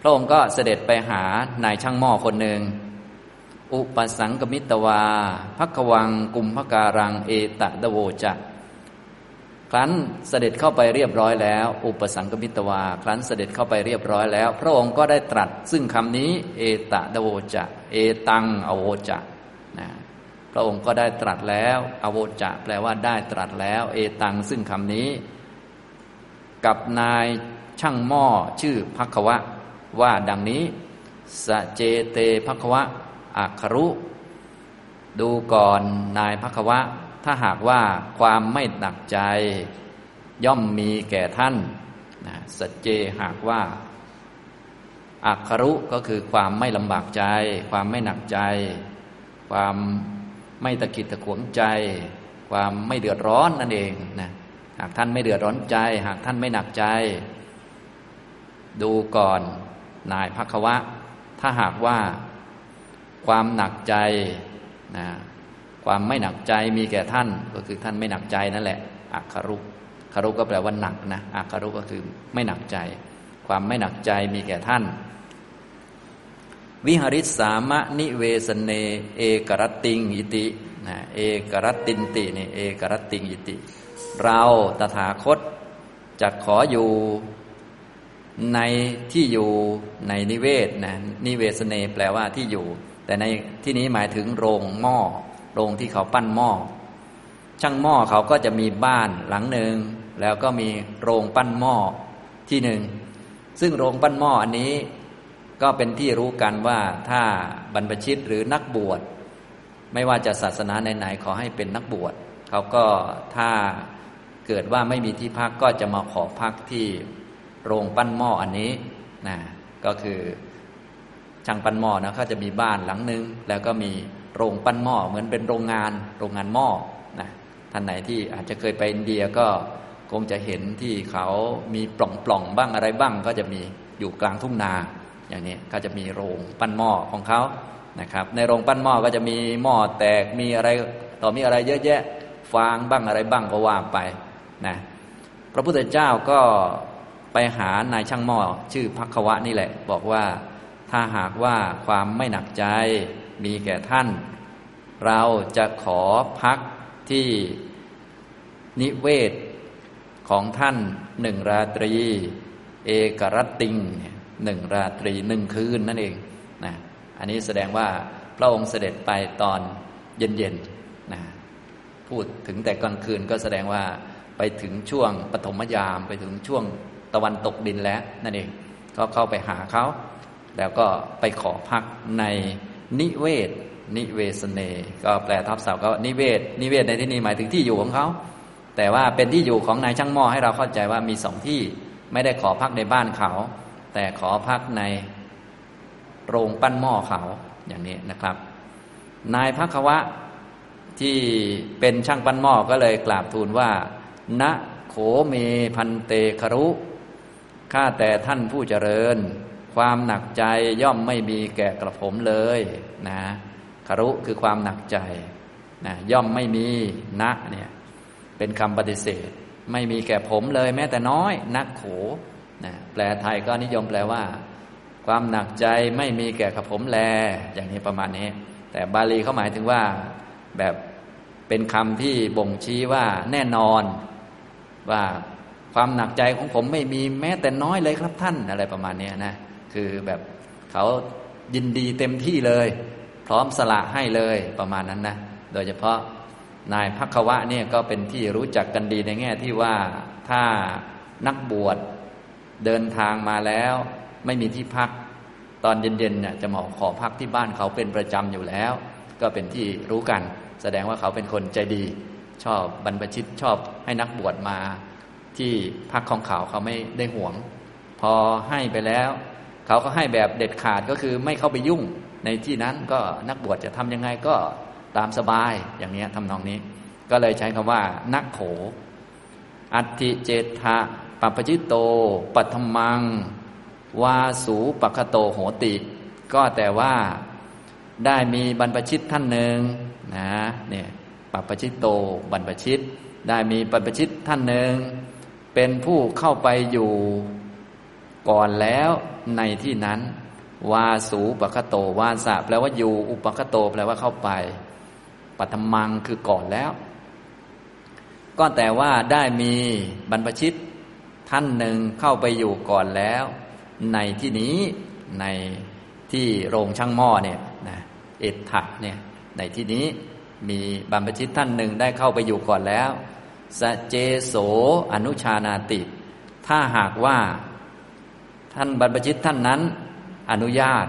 พระองค์ก็เสด็จไปหานายช่างหม้อคนหนึ่ง อุปสังกมิตวาพักวังกุมภการังเอตะดโวจะครั้นเสด็จเข้าไปเรียบร้อยแล้ว อุปสังกมิตวา ครั้นเสด็จเข้าไปเรียบร้อยแล้ว พระองค์ก็ได้ตรัส ซึ่งคำนี้เอตะดโวจะเอตังอโวจะนะพระองค์ก็ได้ตรัสแล้วอโวจะแปลว่าได้ตรัสแล้ว เอตังซึ่งคำนี้ กับนายช่างหม้อชื่อพักวะ ว่าดังนี้สเจเตพักวะ อักครุ ดูก่อนนายพักวะ ถ้าหากว่าความไม่หนักใจ ย่อมมีแก่ท่านนะสเจหากว่าอักครุก็คือความไม่ลำบากใจ ความไม่หนักใจ ความไม่ตะกิดตะขวงใจ ความไม่เดือดร้อนนั่นเองนะหากท่านไม่เดือดร้อนใจ หากท่านไม่หนักใจ ดูก่อนนายพักวะ ถ้าหากว่า ความหนักใจนะความไม่หนักใจมีแก่ท่าน ก็คือท่านไม่หนักใจนั่นแหละอัคารุคารุก็แปลว่าหนักนะอัคารุก็คือไม่หนักใจ ความไม่หนักใจมีแก่ท่าน วิหริสามะนิเวสเน เอกรติงอิตินะเอกรตินตินี่เอกรติงอิติ เราตถาคตจะขออยู่ในที่อยู่ในนิเวศนะนิเวสเนแปลว่าที่อยู่ แต่ในที่นี้หมายถึงโรงหม้อ โรงที่เขาปั้นหม้อ ช่างหม้อเขาก็จะมีบ้านหลังหนึ่งแล้วก็มีโรงปั้นหม้อที่หนึ่ง ซึ่งโรงปั้นหม้ออันนี้ก็เป็นที่รู้กันว่าถ้าบรรพชิตหรือนักบวช ไม่ว่าจะศาสนาไหนๆขอให้เป็นนักบวชเขาก็ถ้าเกิดว่าไม่มีที่พักก็จะมาขอพักที่โรงปั้นหม้ออันนี้นะก็คือ ช่างปั้นหม้อนะเขาจะมีบ้านหลังนึง แล้วก็มีโรงปั้นหม้อเหมือนเป็นโรงงานโรงงานหม้อนะท่านไหนที่อาจจะเคยไปอินเดียก็คงจะเห็นที่เขามีปล่องๆบ้างอะไรบ้าง ก็จะมีอยู่กลางทุ่งนาอย่างนี้ก็จะมีโรงปั้นหม้อของเขานะครับ ในโรงปั้นหม้อก็จะมีหม้อแตกมีอะไรต่อมีอะไรเยอะแยะฟางบ้างอะไรบ้างก็ว่าไปนะพระพุทธเจ้าก็ไปหานายช่างหม้อชื่อพักวะนี่แหละ บอกว่า ถ้าหากว่าความไม่หนักใจมีแก่ท่าน เราจะขอพักที่นิเวศของท่านหนึ่งราตรี เอกรัตติงหนึ่งราตรีหนึ่งคืนนั่นเองนะอันนี้แสดงว่าพระองค์เสด็จไปตอนเย็นๆนะพูดถึงแต่กลางคืนก็แสดงว่าไปถึงช่วงปฐมยามไปถึงช่วงตะวันตกดินแล้วนั่นเองก็เข้าไปหาเขา แล้วก็ไปขอพักในนิเวศ นิเวสเน ก็แปลทับศัพท์ก็นิเวศ นิเวศในที่นี้หมายถึงที่อยู่ของเขา แต่ว่าเป็นที่อยู่ของนายช่างหม้อให้เราเข้าใจว่ามีสองที่ไม่ได้ขอพักในบ้านเขา แต่ขอพักในโรงปั้นหม้อเขาอย่างนี้นะครับ นายพักวะที่เป็นช่างปั้นหม้อก็เลยกราบทูลว่า ณโคเมพันเตครุข้าแต่ท่านผู้เจริญ ความหนักใจย่อมไม่มีแก่กระผมเลยนะครุคือความหนักใจนะย่อมไม่มีนะเนี่ยเป็นคำปฏิเสธ ไม่มีแก่ผมเลยแม้แต่น้อยนักโขนะแปลไทยก็นิยมแปลว่า ความหนักใจไม่มีแก่กระผมแล อย่างนี้ประมาณนี้ แต่บาลีเขาหมายถึงว่าแบบเป็นคำที่บ่งชี้ว่าแน่นอนว่าความหนักใจของผมไม่มีแม้แต่น้อยเลยครับท่านอะไรประมาณนี้นะ คือแบบเขายินดีเต็มที่เลย พร้อมสละให้เลยประมาณนั้นนะ โดยเฉพาะนายพักวะเนี่ยก็เป็นที่รู้จักกันดีในแง่ที่ว่าถ้านักบวชเดินทางมาแล้ว ไม่มีที่พักตอนเย็นๆเนี่ยจะมาขอพักที่บ้านเขาเป็นประจำอยู่แล้ว ก็เป็นที่รู้กัน แสดงว่าเขาเป็นคนใจดี ชอบบรรพชิตชอบให้นักบวชมา ที่พักของเขาเขาไม่ได้ห่วง พอให้ไปแล้ว เขาก็ให้แบบเด็ดขาดก็คือไม่เข้าไปยุ่งในที่นั้นก็นักบวชจะทำยังไงก็ตามสบายอย่างนี้ทำนองนี้ ก็เลยใช้คำว่า นักโข อัติเจตะปัปจิโต ปัทมัง วาสูปัคโตโหติ ก็แต่ว่าได้มีบรรพชิตท่านหนึ่งนะเนี่ยปัปจิตโตบรรพชิต ได้มีบรรพชิตท่านหนึ่งเป็นผู้เข้าไปอยู่ ก่อนแล้วในที่นั้น วาสูปคโต วาสะแปลว่าอยู่ อุปคโต แปลว่าเข้าไปปัตมังคือก่อนแล้ว ก็แต่ว่าได้มีบรรพชิตท่านหนึ่งเข้าไปอยู่ก่อนแล้ว ในที่นี้ในที่โรงช่างหม้อเนี่ยนะเอตถะเนี่ยในที่นี้มีบรรพชิตท่านหนึ่งได้เข้าไปอยู่ก่อนแล้วสเจโสอนุชานาติ ถ้าหากว่า ท่านบรรพชิตท่านนั้น อนุญาต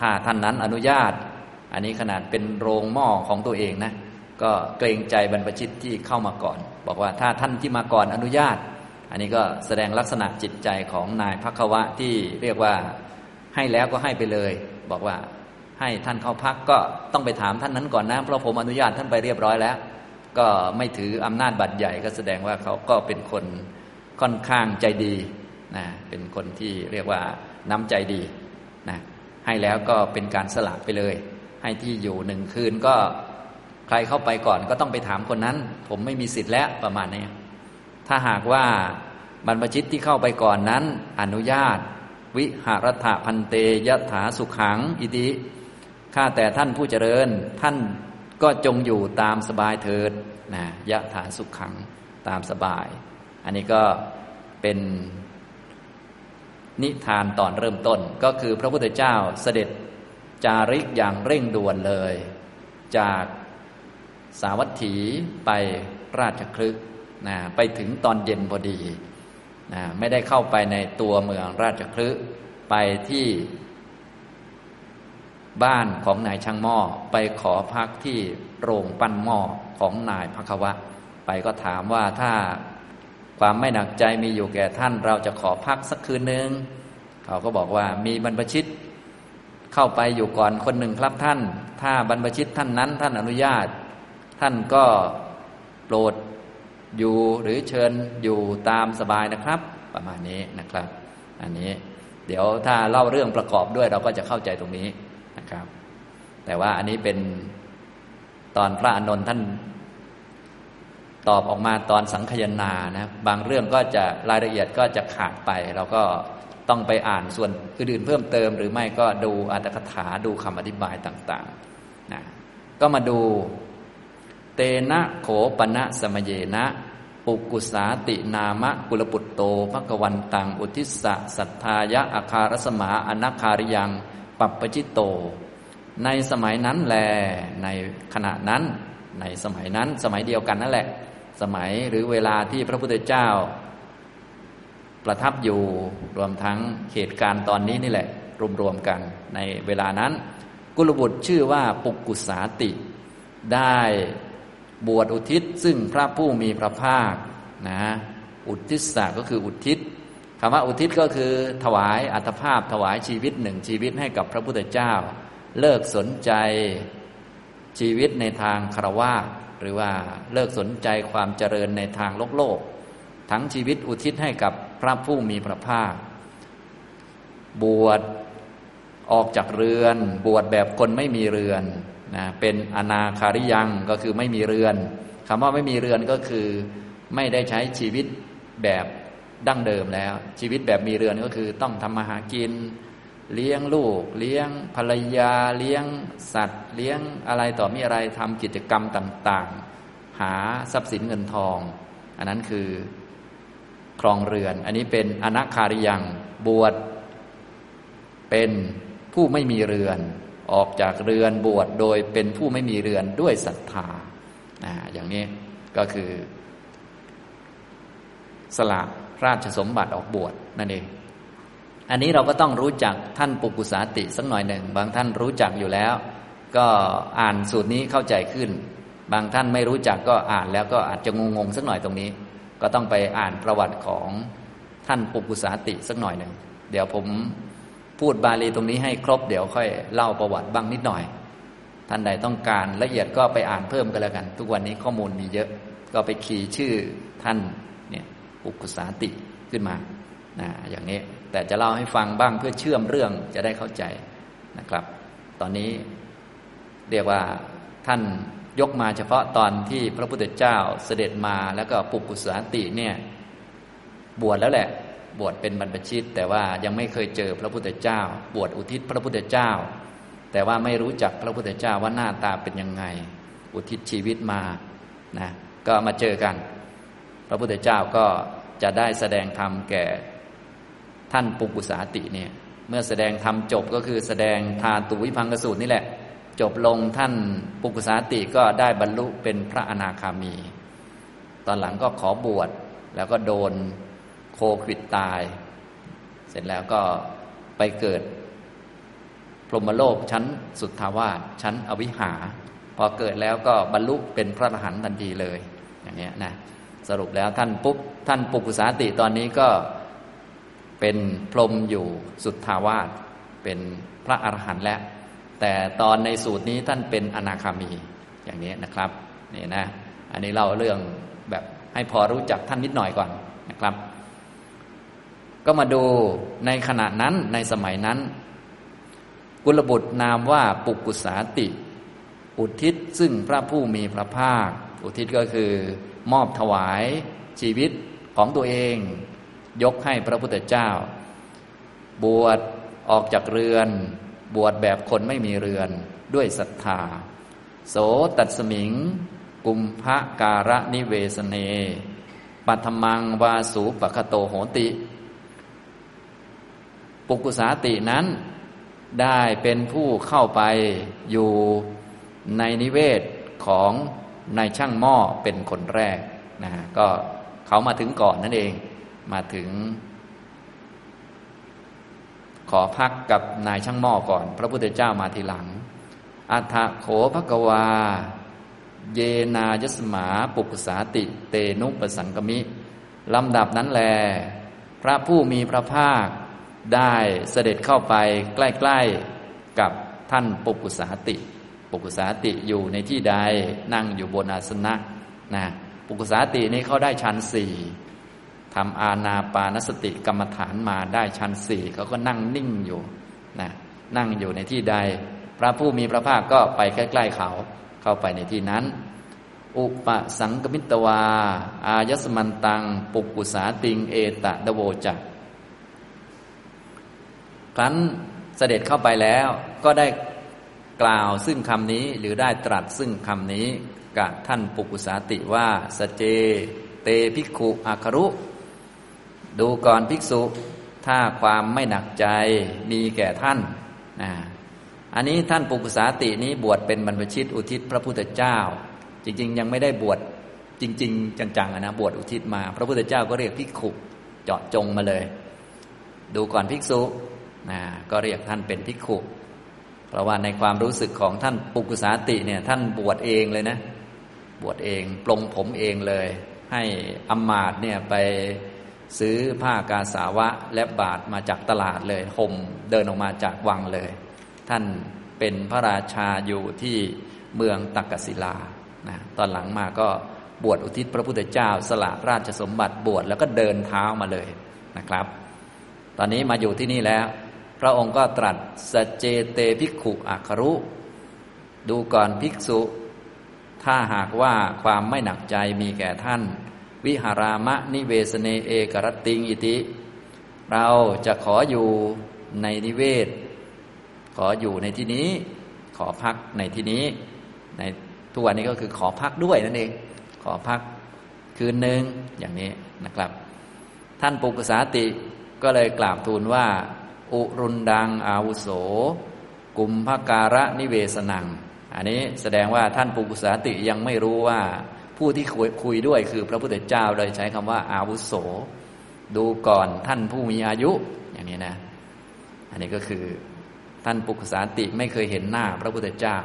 ถ้าท่านนั้นอนุญาต อันนี้ขนาดเป็นโรงหม้อของตัวเองนะ ก็เกรงใจบรรพชิตที่เข้ามาก่อน บอกว่าถ้าท่านที่มาก่อนอนุญาต อันนี้ก็แสดงลักษณะจิตใจของนายพักวะที่เรียกว่าให้แล้วก็ให้ไปเลย บอกว่าให้ท่านเข้าพักก็ต้องไปถามท่านนั้นก่อนนะเพราะผมอนุญาตท่านไปเรียบร้อยแล้ว ก็ไม่ถืออำนาจบัตรใหญ่ก็แสดงว่าเขาก็เป็นคนค่อนข้างใจดี นะเป็นคนที่เรียกว่าน้ำใจดีนะให้แล้วก็เป็นการสละไปเลย ให้ที่อยู่หนึ่งคืนก็ใครเข้าไปก่อนก็ต้องไปถามคนนั้น ผมไม่มีสิทธิ์แล้วประมาณนี้ถ้าหากว่าบรรพชิตที่เข้าไปก่อนนั้น อนุญาต วิหารถะพันเตยะถาสุขัง อิติข้าแต่ท่านผู้เจริญท่านก็จงอยู่ตามสบายเถิดนะยะถาสุขขังตามสบาย อันนี้ก็เป็น นิทานตอนเริ่มต้น ก็คือพระพุทธเจ้าเสด็จจาริกอย่างเร่งด่วนเลย จากสาวัตถีไปราชคลึกนะไปถึงตอนเย็นพอดีนะไม่ได้เข้าไปในตัวเมืองราชคลึกไปที่บ้านของนายช่างหม้อไปขอพักที่โรงปั้นหม้อของนายพักวะ ไปก็ถามว่าถ้า ความไม่หนักใจมีอยู่แก่ท่าน เราจะขอพักสักคืนหนึ่งเขาก็บอกว่ามีบรรพชิต เข้าไปอยู่ก่อนคนหนึ่งครับท่าน ถ้าบรรพชิตท่านนั้นท่านอนุญาต ท่านก็โปรดอยู่หรือเชิญอยู่ตามสบายนะครับ ประมาณนี้นะครับ อันนี้เดี๋ยวถ้าเล่าเรื่องประกอบด้วยเราก็จะเข้าใจตรงนี้นะครับ แต่ว่าอันนี้เป็นตอนพระอานนท์ท่าน ตอบออกมาตอนสังคยนานะบางเรื่องก็จะรายละเอียดก็จะขาดไป เราก็ต้องไปอ่านส่วนอื่นเพิ่มเติม หรือไม่ก็ดูอัตถกถาดูคำอธิบายต่างๆนะก็มาดูเตนะโขปณะสมเยนะปุกุสาตินามะกุลปุตโตภกวันตัง อุทิสะสัทธายะอาคารสมาอนาคาริยัง ปัปปจิตโต ในสมัยนั้นแลในขณะนั้น ในสมัยนั้นสมัยเดียวกันนั่นแหละ สมัยหรือเวลาที่พระพุทธเจ้า ประทับอยู่รวมทั้งเหตุการณ์ตอนนี้นี่แหละ รวมๆกันในเวลานั้น กุลบุตรชื่อว่าปุกกุสาติ ได้บวชอุทิศซึ่งพระผู้มีพระภาคนะอุทิศก็คืออุทิศคำว่าอุทิศก็คือถวายอัตภาพถวายชีวิตหนึ่งชีวิตให้กับพระพุทธเจ้า เลิกสนใจชีวิตในทางคารวะ หรือว่าเลิกสนใจความเจริญในทางโลกโลก ทั้งชีวิตอุทิศให้กับพระผู้มีพระภาค บวชออกจากเรือน บวชแบบคนไม่มีเรือนนะเป็นอนาคาริยังก็คือไม่มีเรือนคำว่าไม่มีเรือนก็คือไม่ได้ใช้ชีวิตแบบดั้งเดิมแล้ว ชีวิตแบบมีเรือนก็คือต้องทำมาหากิน เลี้ยงลูก เลี้ยงภรรยา เลี้ยงสัตว์ เลี้ยงอะไรต่อมีอะไรทำกิจกรรมต่าง ๆ หาทรัพย์สินเงินทอง อันนั้นคือครองเรือน อันนี้เป็นอนาคาริยังบวชเป็นผู้ไม่มีเรือน ออกจากเรือนบวชโดยเป็นผู้ไม่มีเรือนด้วยศรัทธาอย่างนี้ก็คือ สละราชสมบัติออกบวชนั่นเอง อันนี้เราก็ต้องรู้จักท่านปุกุสาติสักหน่อยหนึ่ง บางท่านรู้จักอยู่แล้ว ก็อ่านสูตรนี้เข้าใจขึ้น บางท่านไม่รู้จักก็อ่านแล้วก็อาจจะงงๆสักหน่อยตรงนี้ ก็ต้องไปอ่านประวัติของท่านปุกุสาติสักหน่อยหนึ่งเดี๋ยวผมพูดบาลีตรงนี้ให้ครบเดี๋ยวค่อยเล่าประวัติบ้างนิดหน่อย ท่านใดต้องการละเอียดก็ไปอ่านเพิ่มกันแล้วกัน ทุกวันนี้ข้อมูลมีเยอะ ก็ไปคีย์ชื่อท่านเนี่ยปุกุสาติขึ้นมานะอย่างนี้ แต่จะเล่าให้ฟังบ้างเพื่อเชื่อมเรื่องจะได้เข้าใจนะครับ ตอนนี้เรียกว่าท่านยกมาเฉพาะตอนที่พระพุทธเจ้าเสด็จมาแล้วก็ปุกุสาติเนี่ยบวชแล้วแหละ บวชเป็นบรรพชิต แต่ว่ายังไม่เคยเจอพระพุทธเจ้า บวชอุทิศพระพุทธเจ้า แต่ว่าไม่รู้จักพระพุทธเจ้าว่าหน้าตาเป็นยังไง อุทิศชีวิตมานะก็มาเจอกัน พระพุทธเจ้าก็จะได้แสดงธรรมแก่ ท่านปุกุสาติเนี่ย เมื่อแสดงธรรมจบก็คือแสดงทาตุวิพังกสูตรนี่แหละ จบลงท่านปุกุสาติก็ได้บรรลุเป็นพระอนาคามี ตอนหลังก็ขอบวชแล้วก็โดนโคขิดตาย เสร็จแล้วก็ไปเกิดพรหมโลกชั้นสุทธาวาสชั้นอวิหา พอเกิดแล้วก็บรรลุเป็นพระอรหันต์ทันทีเลย อย่างนี้นะสรุปแล้วท่านปุ๊บท่านปุกุสาติตอนนี้ก็ เป็นพรหมอยู่สุทธาวาสเป็นพระอรหันต์แล้ว แต่ตอนในสูตรนี้ท่านเป็นอนาคามีอย่างนี้นะครับนี่นะ อันนี้เล่าเรื่องแบบให้พอรู้จักท่านนิดหน่อยก่อนนะครับ ก็มาดูในขณะนั้นในสมัยนั้น กุลบุตรนามว่าปุกุสาติ อุทิศซึ่งพระผู้มีพระภาค อุทิศก็คือ มอบถวายชีวิตของตัวเอง ยกให้พระพุทธเจ้า บวชออกจากเรือน บวชแบบคนไม่มีเรือนด้วยศรัทธา โสตัสมิง กุมภะการะนิเวสเน ปัทมังวาสูปะคโตโหติ ปุกุสาตินั้นได้เป็นผู้เข้าไปอยู่ในนิเวศของนายช่างหม้อเป็นคนแรกนะก็เขามาถึงก่อนนั่นเอง มาถึง ขอพักกับนายช่างหม้อก่อน พระพุทธเจ้ามาทีหลัง อัฏฐโขภกวา เยนายสมาปุกุสาติ เตนุปสังกมิลำดับนั้นแล พระผู้มีพระภาคได้เสด็จเข้าไปใกล้ๆกับท่านปุกุสาติ ปุกุสาติอยู่ในที่ใดนั่งอยู่บนอาสนะนะปุกุสาตินี้เขาได้ชั้นสี่ ทำอาณาปานสติกรรมฐานมาได้ชั้นสี่เขาก็นั่งนิ่งอยู่นะนั่งอยู่ในที่ใด พระผู้มีพระภาคก็ไปใกล้ๆเขาเข้าไปในที่นั้น อุปสังกมิตวา อายสมันตัง ปุกุสาติง เอตะดโวจักครั้นเสด็จเข้าไปแล้วก็ได้กล่าวซึ่งคำนี้หรือได้ตรัสซึ่งคำนี้กับท่านปุกุสาติว่าสเจ เตภิกขุอาครุ ดูก่อนภิกษุ ถ้าความไม่หนักใจมีแก่ท่านนะอันนี้ท่านปุกุสาตินี้บวชเป็นบรรพชิตอุทิศพระพุทธเจ้า จริง ๆ ยังไม่ได้บวชจริง ๆ จังๆนะบวชอุทิศมา พระพุทธเจ้าก็เรียกภิกขุเจาะจงมาเลย ดูก่อนภิกษุนะก็เรียกท่านเป็นภิกขุ เพราะว่าในความรู้สึกของท่านปุกุสาติเนี่ยท่านบวชเองเลยนะ บวชเองปลงผมเองเลย ให้อมมาตเนี่ยไป ซื้อผ้ากาสาวะและบาทมาจากตลาดเลยห่มเดินออกมาจากวังเลย ท่านเป็นพระราชาอยู่ที่เมืองตักกศิลานะตอนหลังมาก็บวชอุทิศพระพุทธเจ้า สละราชสมบัติบวชแล้วก็เดินเท้ามาเลยนะครับ ตอนนี้มาอยู่ที่นี่แล้ว พระองค์ก็ตรัสสเจเตภิกขุอัครุ ดูก่อนภิกษุ ถ้าหากว่าความไม่หนักใจมีแก่ท่าน วิหารามะนิเวสเนเอกรติงอิติ เราจะขออยู่ในนิเวศ ขออยู่ในที่นี้ ขอพักในที่นี้ ในทุกวันนี้ก็คือขอพักด้วยนั่นเอง ขอพักคืนหนึ่งอย่างนี้นะครับ ท่านปุกษาติก็เลยกราบทูลว่า อุรุนดังอาวุโส กุมภการะนิเวสนัง อันนี้แสดงว่าท่านปุกุสาติยังไม่รู้ว่า ผู้ที่คุยคุยด้วยคือพระพุทธเจ้าเลยใช้คำว่า อาวุโส ดูก่อนท่านผู้มีอายุ อย่างนี้นะ อันนี้ก็คือท่านปุกสาติไม่เคยเห็นหน้าพระพุทธเจ้า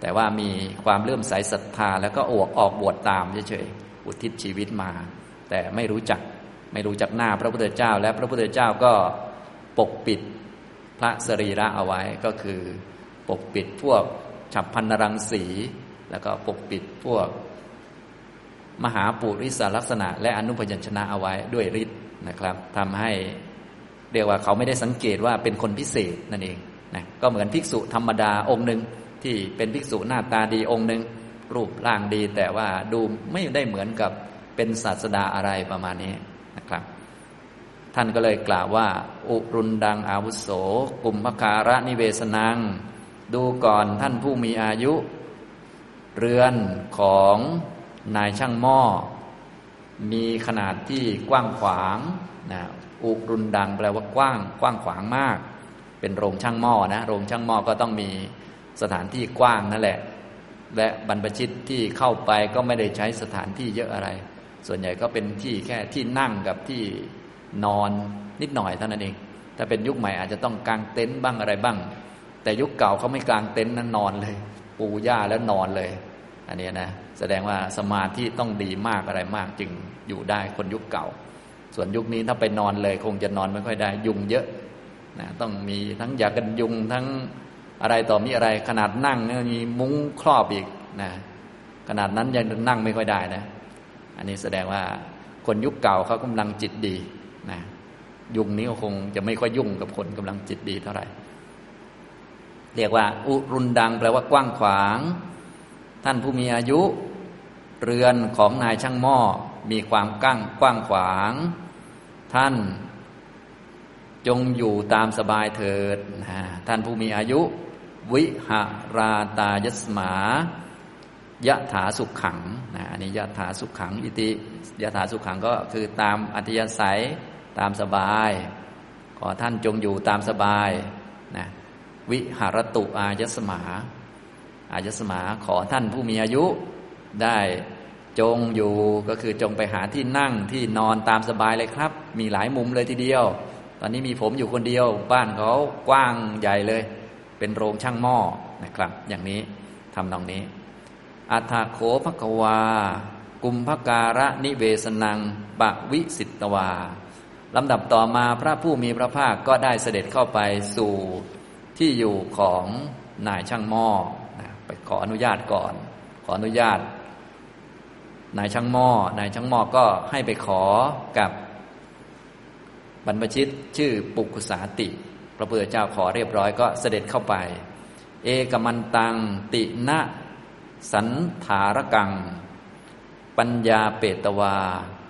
แต่ว่ามีความเลื่อมใสศรัทธา แล้วก็อวกออกบวชตามเฉยๆอุทิศชีวิตมา แต่ไม่รู้จักไม่รู้จักหน้าพระพุทธเจ้า และพระพุทธเจ้าก็ปกปิดพระสรีระเอาไว้ก็คือ ปกปิดพวกฉับพันนรังสี แล้วก็ปกปิดพวก มหาปุริสลักษณะ และอนุพยัญชนะเอาไว้ด้วยฤทธิ์นะครับทำให้เรียกว่าเขาไม่ได้สังเกตว่าเป็นคนพิเศษนั่นเองนะก็เหมือนภิกษุธรรมดาองค์หนึ่งที่เป็นภิกษุหน้าตาดีองค์หนึ่งรูปร่างดี แต่ว่าดูไม่ได้เหมือนกับเป็นศาสดาอะไรประมาณนี้นะครับ ท่านก็เลยกล่าวว่า อุรุนดังอาวุโสกุมภการะนิเวสนัง ดูก่อนท่านผู้มีอายุ เรือนของ นายช่างหม้อ มีขนาดที่กว้างขวางนะอุรุนดังแปลว่ากว้างกว้างขวางมาก เป็นโรงช่างหม้อนะโรงช่างหม้อก็ต้องมีสถานที่กว้างนั่นแหละ และบรรพชิตที่เข้าไปก็ไม่ได้ใช้สถานที่เยอะอะไร ส่วนใหญ่ก็เป็นที่แค่ที่นั่งกับที่นอนนิดหน่อยเท่านั้นเอง ถ้าเป็นยุคใหม่อาจจะต้องกางเต็นท์บ้างอะไรบ้าง แต่ยุคเก่าเขาไม่กางเต็นท์นั้นนอนเลย ปูหญ้าแล้วนอนเลย อันนี้นะ แสดงว่าสมาธิต้องดีมากอะไรมากจึงอยู่ได้คนยุคเก่า ส่วนยุคนี้ถ้าไปนอนเลย คงจะนอนไม่ค่อยได้ยุงเยอะนะต้องมีทั้งยากันยุงทั้งอะไรต่อมีอะไรขนาดนั่งมีมุ้งครอบอีกนะขนาดนั้นยังนั่งไม่ค่อยได้นะ อันนี้แสดงว่าคนยุคเก่าเขากำลังจิตดีนะยุงนี้ก็คงจะไม่ค่อยยุ่งกับคนกำลังจิตดีเท่าไหร่ เรียกว่า อุรุนดังแปลว่ากว้างขวาง ท่านผู้มีอายุ เรือนของนายช่างหม้อมีความกั้งกว้างขวาง ท่านจงอยู่ตามสบายเถิดนะท่านผู้มีอายุ วิหาราตายสมายะถาสุขขังนะอันนี้ยะถาสุขขังอิติยะถาสุขขังก็คือตามอัธยาศัยตามสบาย ขอท่านจงอยู่ตามสบายนะวิหารตุอายสมา อายสมาขอท่านผู้มีอายุได้จงอยู่ก็คือจงไปหาที่นั่งที่นอนตามสบายเลยครับ มีหลายมุมเลยทีเดียว ตอนนี้มีผมอยู่คนเดียว บ้านเขากว้างใหญ่เลย เป็นโรงช่างหม้อนะครับ อย่างนี้ทำตรงนี้อัฏฐโขภควา กุมภการะนิเวสนังปะวิสิตวาลำดับต่อมาพระผู้มีพระภาคก็ได้เสด็จเข้าไปสู่ที่อยู่ของนายช่างหม้อ ออนุญาตก่อน ขออนุญาต นายช่างหม้อนายช่างหม้อก็ให้ไปขอกับบรรพชิตชื่อปุกุสาติ พระพุทธเจ้าขอเรียบร้อยก็เสด็จเข้าไป เอกมันตังตินะสันธารกัง ปัญญาเปตวา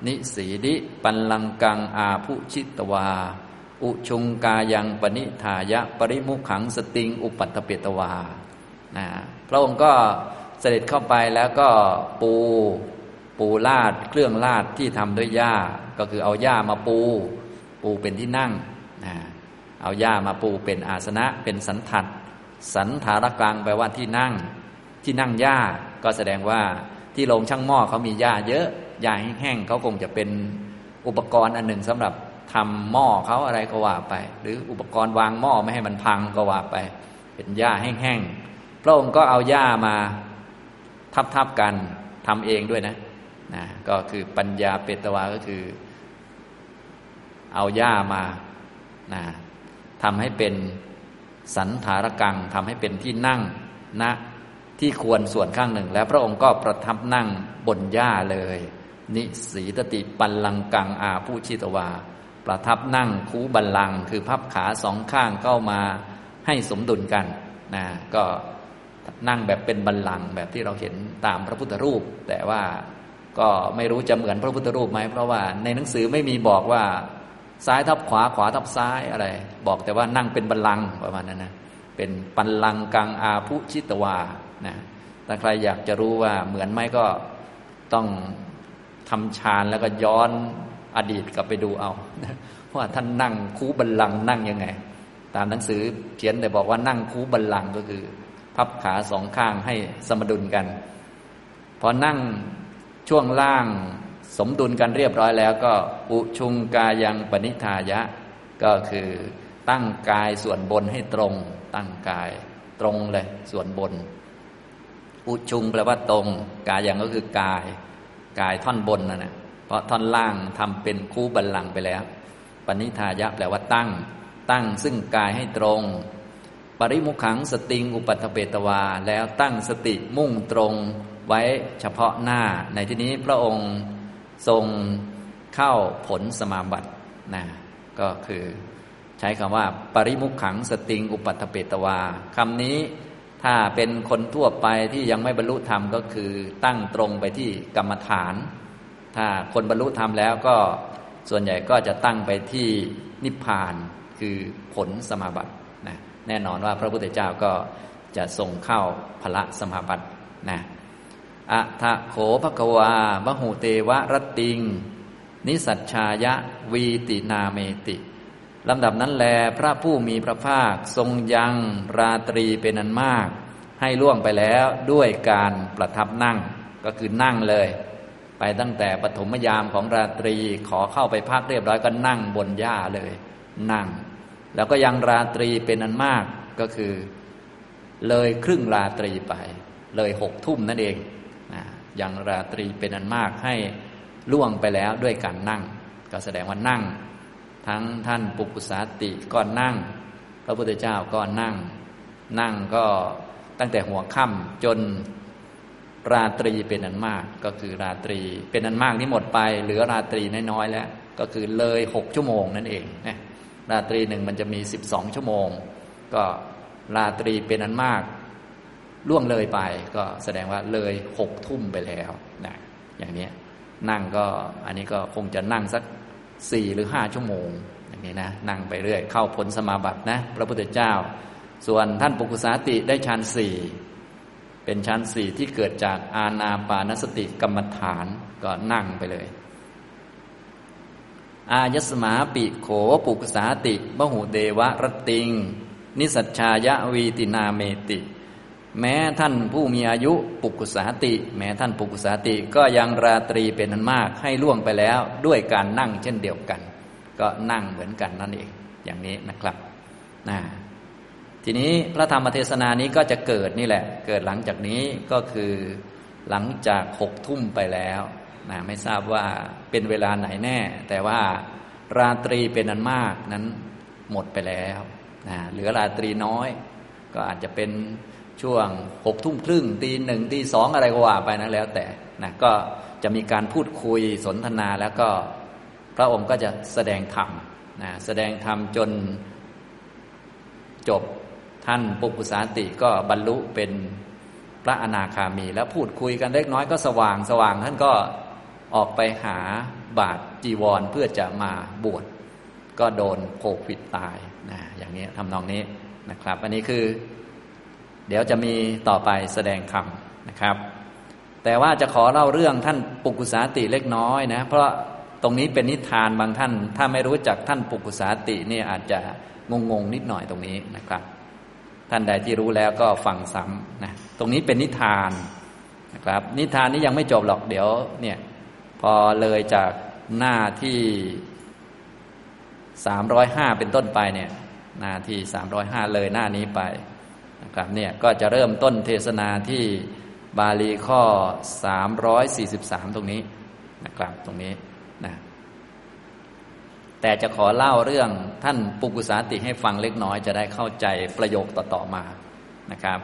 นิสีดิปันลังกังอาภุชิตวา อุชุงกายังปณิธายะ ปริมุขังสติง อุปัตเปตวานะ ระองค์ก็เสด็จเข้าไปแล้วก็ปูปูลาดเครื่องลาดที่ทำด้วยหญ้า ก็คือเอาหญ้ามาปู ปูเป็นที่นั่งนะเอาหญ้ามาปูเป็นอาสนะเป็นสันทัดสันธารกลางแปลว่าที่นั่ง ที่นั่งหญ้าก็แสดงว่าที่โรงช่างหม้อเขามีหญ้าเยอะหญ้าแห้งๆเขาคงจะเป็นอุปกรณ์อันหนึ่งสำหรับทำหม้อเขาอะไรก็ว่าไป หรืออุปกรณ์วางหม้อไม่ให้มันพังก็ว่าไป เป็นหญ้าแห้งๆ พระองค์ก็เอาหญ้ามาทับๆกันทำเองด้วยนะนะก็คือปัญญาเปตวาก็คือ เอาหญ้ามานะทำให้เป็นสันธารกังทำให้เป็นที่นั่งณนะที่ควรส่วนข้างหนึ่ง แล้วพระองค์ก็ประทับนั่งบนหญ้าเลย นิสีตติปันลังกังอาผู้ชิตวา ประทับนั่งคูบันลัง คือพับขาสองข้างเข้ามาให้สมดุลกันนะก็ นั่งแบบเป็นบันลังแบบที่เราเห็นตามพระพุทธรูป แต่ว่าก็ไม่รู้จะเหมือนพระพุทธรูปไหมเพราะว่าในหนังสือไม่มีบอกว่าซ้ายทับขวาขวาทับซ้ายอะไร บอกแต่ว่านั่งเป็นบัลลังก์ประมาณนั้นนะเป็นปันลังกังอาภุชิตวานะถ้าใครอยากจะรู้ว่าเหมือนไหมก็ต้องทำฌานแล้วก็ย้อนอดีตกลับไปดูเอาว่าท่านนั่งคูบัลลังนั่งยังไง ตามหนังสือเขียนแต่บอกว่านั่งคูบัลลังก็คือ พับขาสองข้างให้สมดุลกัน พอนั่งช่วงล่างสมดุลกันเรียบร้อยแล้วก็อุชุงกายังปณิธายะ ก็คือตั้งกายส่วนบนให้ตรง ตั้งกายตรงเลยส่วนบน อุชุงแปลว่าตรง กายยังก็คือกาย กายท่อนบนนั่นนะเพราะท่อนล่างทำเป็นคู่บัลลังไปแล้ว ปณิธายะแปลว่าตั้ง ตั้งซึ่งกายให้ตรง ริมุขังสติงอุปัฏเปตวา แล้วตั้งสติมุ่งตรงไว้เฉพาะหน้า ในที่นี้พระองค์ทรงเข้าผลสมาบัตินะก็คือใช้คำว่า ปริมุขขังสติงอุปัฏเปตวาคำนี้ถ้าเป็นคนทั่วไปที่ยังไม่บรรลุธรรมก็คือ ตั้งตรงไปที่กรรมฐาน ถ้าคนบรรลุธรรมแล้วก็ส่วนใหญ่ก็จะตั้งไปที่นิพพานคือผลสมาบัติ แน่นอนว่าพระพุทธเจ้าก็จะทรงเข้าพระสมาบัตินะอะทะโขภความหูเตวะรติง นิสัชชายะวีตินาเมติลำดับนั้นแลพระผู้มีพระภาคทรงยังราตรีเป็นอันมาก ให้ล่วงไปแล้วด้วยการประทับนั่งก็คือนั่งเลย ไปตั้งแต่ปฐมยามของราตรีขอเข้าไปพักเรียบร้อยก็นั่งบนหญ้าเลย นั่ง แล้วก็ยังราตรีเป็นอันมากก็คือ เลยครึ่งราตรีไป เลยหกทุ่มนั่นเองยังราตรีเป็นอันมากให้ล่วงไปแล้วด้วยการนั่ง ก็แสดงว่านั่ง ทั้งท่านปุกุสาติก็นั่ง พระพุทธเจ้าก็นั่ง นั่งก็ตั้งแต่หัวค่ำจนราตรีเป็นอันมากก็คือราตรี เป็นอันมากนี้หมดไป เหลือราตรีน้อยๆแล้ว ก็คือเลยหกชั่วโมงนั่นเองนะ ราตรีหนึ่งมันจะมีสิบสองชั่วโมง ก็ราตรีเป็นอันมาก ล่วงเลยไป ก็แสดงว่าเลยหกทุ่มไปแล้วนะอย่างนี้นั่งก็อันนี้ก็คงจะนั่งสักสี่หรือห้าชั่วโมงอย่างนี้นะนั่งไปเรื่อยเข้าผลสมาบัตินะ พระพุทธเจ้า ส่วนท่านปุกุสาติได้ชั้นสี่เป็นชั้นสี่ที่เกิดจากอาณาปานสติกรรมฐานก็นั่งไปเลย อายสมาปิโขปุกสาติมหูเดวะรติง นิสัชชายะวีตินาเมติ แม้ท่านผู้มีอายุปุกุสาติ แม้ท่านปุกุสาติก็ยังราตรีเป็นนันมากให้ล่วงไปแล้วด้วยการนั่งเช่นเดียวกัน ก็นั่งเหมือนกันนั่นเองอย่างนี้นะครับนะทีนี้พระธรรมเทศนานี้ก็จะเกิดนี่แหละ เกิดหลังจากนี้ก็คือหลังจากหกทุ่มไปแล้ว นะไม่ทราบว่าเป็นเวลาไหนแน่ แต่ว่าราตรีเป็นอันมากนั้นหมดไปแล้วนะเหลือราตรีน้อย ก็อาจจะเป็นช่วงหกทุ่มครึ่งตีหนึ่งตีสองอะไรก็ว่าไปนะแล้วแต่นะก็จะมีการพูดคุยสนทนาแล้วก็พระองค์ก็จะแสดงธรรมนะแสดงธรรมจนจบท่านปุกุสาติก็บรรลุเป็นพระอนาคามี แล้วพูดคุยกันเล็กน้อยก็สว่างสว่างท่านก็ ออกไปหาบาทจีวรเพื่อจะมาบวชก็โดนโควิดตายนะอย่างนี้ทำนองนี้นะครับ อันนี้คือ เดี๋ยวจะมีต่อไปแสดงคำนะครับ แต่ว่าจะขอเล่าเรื่องท่านปุกุสาติเล็กน้อยนะ เพราะตรงนี้เป็นนิทานบางท่าน ถ้าไม่รู้จักท่านปุกุสาติเนี่ยอาจจะงงงนิดหน่อยตรงนี้นะครับ ท่านใดที่รู้แล้วก็ฟังซ้ำนะตรงนี้เป็นนิทานนะครับ นิทานนี้ยังไม่จบหรอกเดี๋ยวเนี่ย พอเลยจากหน้าที่สามร้อยห้าเป็นต้นไปเนี่ย หน้าที่สามร้อยห้าเลยหน้านี้ไปนะครับเนี่ยก็จะเริ่มต้นเทศนาที่บาลีข้อ343ตรงนี้นะครับตรงนี้นะแต่จะขอเล่าเรื่องท่านปุกุสาติให้ฟังเล็กน้อยจะได้เข้าใจประโยคต่อ ๆ มานะครับ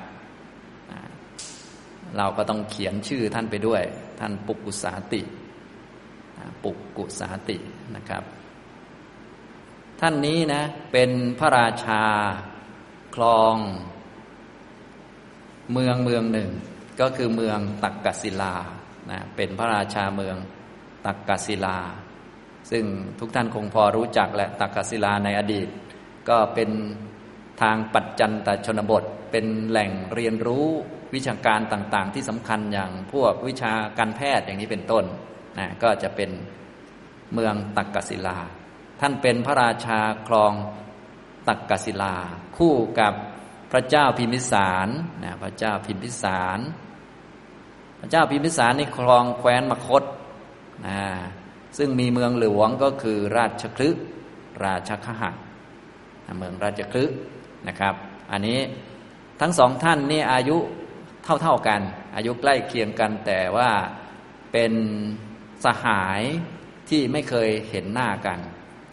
เราก็ต้องเขียนชื่อท่านไปด้วย ท่านปุกุสาติ ปุกกุสาตินะครับ ท่านนี้นะ เป็นพระราชาคลอง เมืองเมืองหนึ่ง ก็คือเมืองตักกศิลานะเป็นพระราชาเมืองตักกศิลา ซึ่งทุกท่านคงพอรู้จักและตักกศิลาในอดีต ก็เป็นทางปัจจันตชนบท เป็นแหล่งเรียนรู้วิชาการต่างๆ ที่สำคัญอย่างพวกวิชาการแพทย์อย่างนี้เป็นต้น นะก็จะเป็นเมืองตักกศิลา ท่านเป็นพระราชาคลองตักกศิลา คู่กับพระเจ้าพิมพิสารนะพระเจ้าพิมพิสาร พระเจ้าพิมพิสารนี่ครองแคว้นมคตนะซึ่งมีเมืองหลวงก็คือราชคลึราชคหะเมืองราชคลึนะครับ อันนี้ทั้งสองท่านนี่อายุเท่าๆกัน อายุใกล้เคียงกันแต่ว่าเป็น สหายที่ไม่เคยเห็นหน้ากัน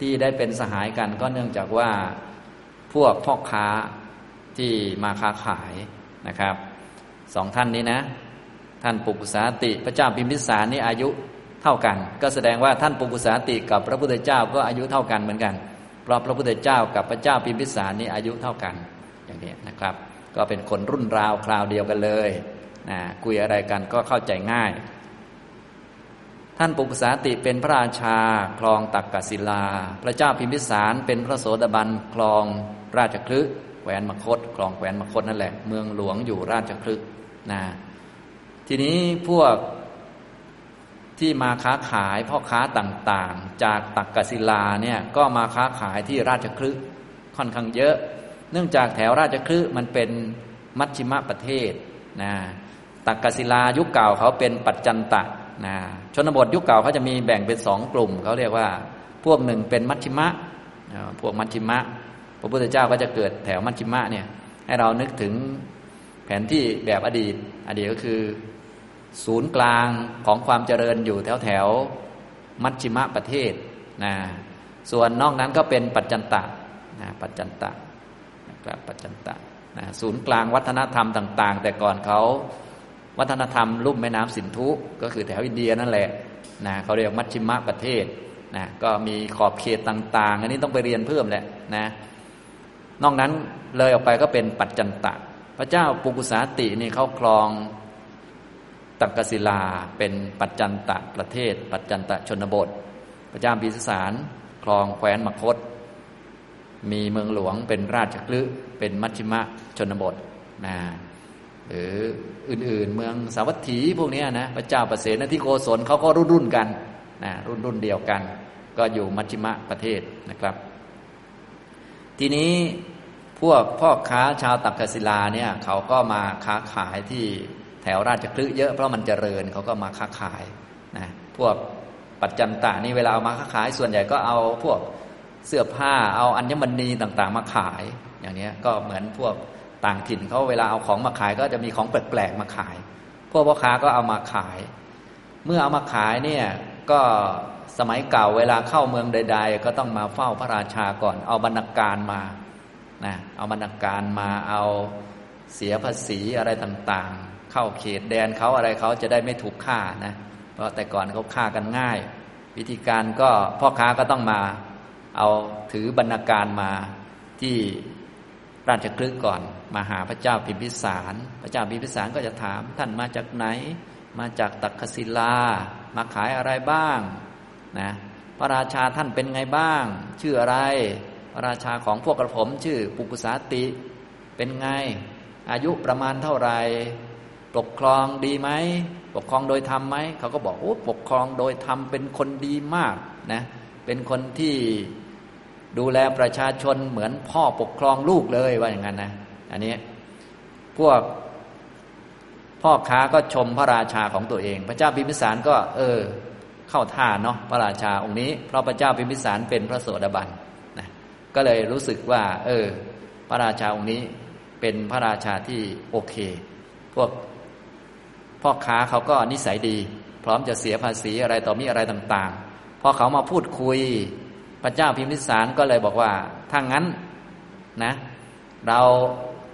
ที่ได้เป็นสหายกันก็เนื่องจากว่าพวกพ่อค้าที่มาค้าขายนะครับสองท่านนี้นะ ท่านปุกุสาติพระเจ้าพิมพิสารนี่อายุเท่ากัน ก็แสดงว่าท่านปุกุสาติกับพระพุทธเจ้าก็อายุเท่ากันเหมือนกัน เพราะพระพุทธเจ้ากับพระเจ้าพิมพิสารนี่อายุเท่ากันอย่างนี้นะครับ ก็เป็นคนรุ่นราวคราวเดียวกันเลยนะคุยอะไรกันก็เข้าใจง่าย ท่านปุกษาติเป็นพระราชา คลองตักกศิลา พระเจ้าพิมพิสารเป็นพระโสดาบันคลองราชคลึกแขวนมคตคลองแขวนมคตนั่นแหละ เมืองหลวงอยู่ราชคลึนะทีนี้พวกที่มาค้าขายพ่อค้าต่างๆ จากตักกศิลาเนี่ยก็มาค้าขายที่ราชคลึกค่อนข้างเยอะ เนื่องจากแถวราชคฤห์มันเป็นมัชชิมะประเทศนะตักกศิลายุคเก่าเขาเป็นปัจจันตะ นะชนบทยุคเก่าเขาจะมีแบ่งเป็นสองกลุ่มเขาเรียกว่า พวกหนึ่งเป็นมัชชิมะพวกมัชชิมะ พระพุทธเจ้าก็จะเกิดแถวมัชชิมะเนี่ยให้เรานึกถึงแผนที่แบบอดีต อดีตก็คือ ศูนย์กลางของความเจริญอยู่แถวแถวมัชชิมะประเทศนะส่วนนอกนั้นก็เป็นปัจจันตะนะปัจจันตะกปัจจันตะนะศูนย์กลางวัฒนธรรมต่าง ๆ แต่ก่อนเขา วัฒนธรรมลุ่มแม่น้ำสินธุก็คือแถวอินเดียนั่นแหละนะเขาเรียกมัชชิมะประเทศนะก็มีขอบเขตต่าง ๆ อันนี้ต้องไปเรียนเพิ่มแหละนะนอกนั้นเลยออกไปก็เป็นปัจจันตะ พระเจ้าปุกุสาตินี่เขาครองตักกศิลาเป็นปัจจันตะประเทศ ปัจจันตะชนบท พระเจ้าพิสารครองแคว้นมคต มีเมืองหลวงเป็นราชคลึเป็นมัชชิมะชนบทนะ หรืออื่นๆ เมืองสาวัตถีพวกนี้นะพระเจ้าประเสนที่โกศลเขาก็รุ่นรุ่นกันนะรุ่นรุ่นเดียวกัน ก็อยู่มัชชิมะประเทศนะครับ ทีนี้พวกพ่อค้าชาวตักกศิลาเนี่ยเขาก็มาค้าขายที่แถวราชคลึเยอะเพราะมันเจริญเขาก็มาค้าขายนะพวกปัจจันตานี่เวลาเอามาค้าขายส่วนใหญ่ก็เอาพวกเสื้อผ้าเอาอัญมณีต่างๆ มาขายอย่างนี้ก็เหมือนพวก ต่างถิ่นเขาเวลาเอาของมาขายก็จะมีของแปลกๆมาขาย พวกพ่อค้าก็เอามาขาย เมื่อเอามาขายเนี่ยก็สมัยเก่าเวลาเข้าเมืองใด ๆ ก็ต้องมาเฝ้าพระราชาก่อน เอาบรรณาการมานะเอาบรรณาการมาเอาเสียภาษีอะไรต่างๆ เข้าเขตแดนเขาอะไรเขาจะได้ไม่ถูกฆ่านะเพราะแต่ก่อนเขาฆ่ากันง่าย วิธีการก็พ่อค้าก็ต้องมา เอาถือบรรณาการมาที่ ราชคลึกก่อน มาหาพระเจ้าพิมพิสาร พระเจ้าพิมพิสารก็จะถามท่านมาจากไหน มาจากตักคศิลา มาขายอะไรบ้างนะพระราชาท่านเป็นไงบ้าง ชื่ออะไรพระราชาของพวกกระผมชื่อปุกุสาติ เป็นไง อายุประมาณเท่าไหร่ปกครองดีไหมปกครองโดยธรรมไหมเขาก็บอกโอ้ปกครองโดยธรรมเป็นคนดีมากนะเป็นคนที่ ดูแลประชาชนเหมือนพ่อปกครองลูกเลยว่าอย่างนั้นนะ อันนี้พวกพ่อค้าก็ชมพระราชาของตัวเอง พระเจ้าพิมพิสารก็ เออ เข้าท่าเนาะพระราชาองค์นี้ เพราะพระเจ้าพิมพิสารเป็นพระโสดาบันนะก็เลยรู้สึกว่า เออ พระราชาองค์นี้เป็นพระราชาที่โอเค พวกพ่อค้าเขาก็นิสัยดี พร้อมจะเสียภาษีอะไรต่อมีอะไรต่าง ๆ พอเขามาพูดคุย พระเจ้าพิมพิสารก็เลยบอกว่าถ้างั้นนะ เรา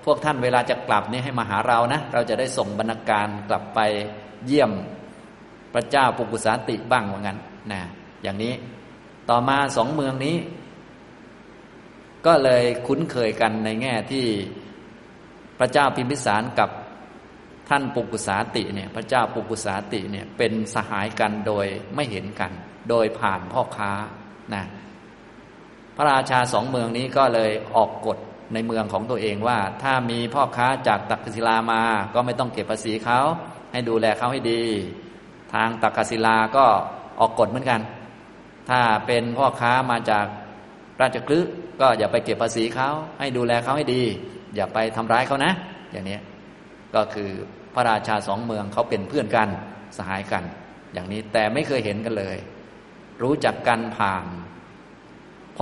พวกท่านเวลาจะกลับนี่ให้มาหาเรานะ เราจะได้ส่งบรรณาการกลับไปเยี่ยมพระเจ้าปุกุสาติบ้างว่างั้นนะอย่างนี้ต่อมาสองเมืองนี้ ก็เลยคุ้นเคยกันในแง่ที่พระเจ้าพิมพิสารกับท่านปุกุสาติเนี่ยพระเจ้าปุกุสาติเนี่ยเป็นสหายกันโดยไม่เห็นกัน โดยผ่านพ่อค้านะ ระราชาสองเมืองนี้ก็เลยออกกฎในเมืองของตัวเองว่า ถ้ามีพ่อค้าจากตักศิลามา ก็ไม่ต้องเก็บภาษีเขาให้ดูแลเขาให้ดี ทางตักศิลาก็ออกกฎเหมือนกัน ถ้าเป็นพ่อค้ามาจากราชกฤห์ก็อย่าไปเก็บภาษีเขาให้ดูแลเขาให้ดี อย่าไปทำร้ายเขานะ อย่างนี้ก็คือพระราชาสองเมืองเขาเป็นเพื่อนกันสหายกัน อย่างนี้แต่ไม่เคยเห็นกันเลย รู้จักกันผ่าน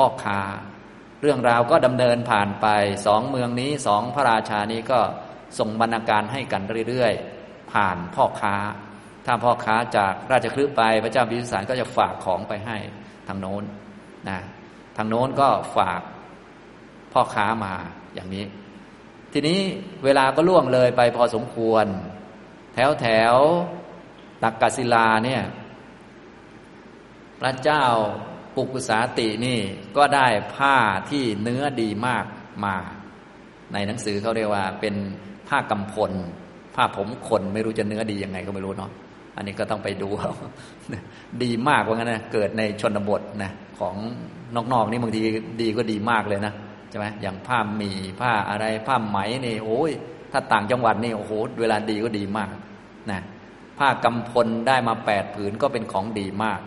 พ่อค้า เรื่องราวก็ดำเนินผ่านไปสองเมืองนี้สองพระราชานี้ก็ส่งบรรณาการให้กันเรื่อยๆ ผ่านพ่อค้า ถ้าพ่อค้าจากราชคลึไปพระเจ้าพิมพิสารก็จะฝากของไปให้ทางโน้นนะทางโน้นก็ฝากพ่อค้ามาอย่างนี้ ทีนี้เวลาก็ล่วงเลยไปพอสมควร แถวแถวตักกศิลาเนี่ยพระเจ้า ปุกุสาตินี่ก็ได้ผ้าที่เนื้อดีมากมา ในหนังสือเขาเรียกว่าเป็นผ้ากำพล ผ้าผมคนไม่รู้จะเนื้อดียังไงก็ไม่รู้เนาะอันนี้ก็ต้องไปดูเอาดีมากว่างั้นนะเกิดในชนบทนะของนอกๆนี่บางทีดีก็ดีมากเลยนะใช่ไหมอย่างผ้ามีผ้าอะไรผ้าไหมนี่โอ้ยถ้าต่างจังหวัดนี่โอ้โหเวลาดีก็ดีมากนะผ้ากำพลได้มาแปดผืนก็เป็นของดีมาก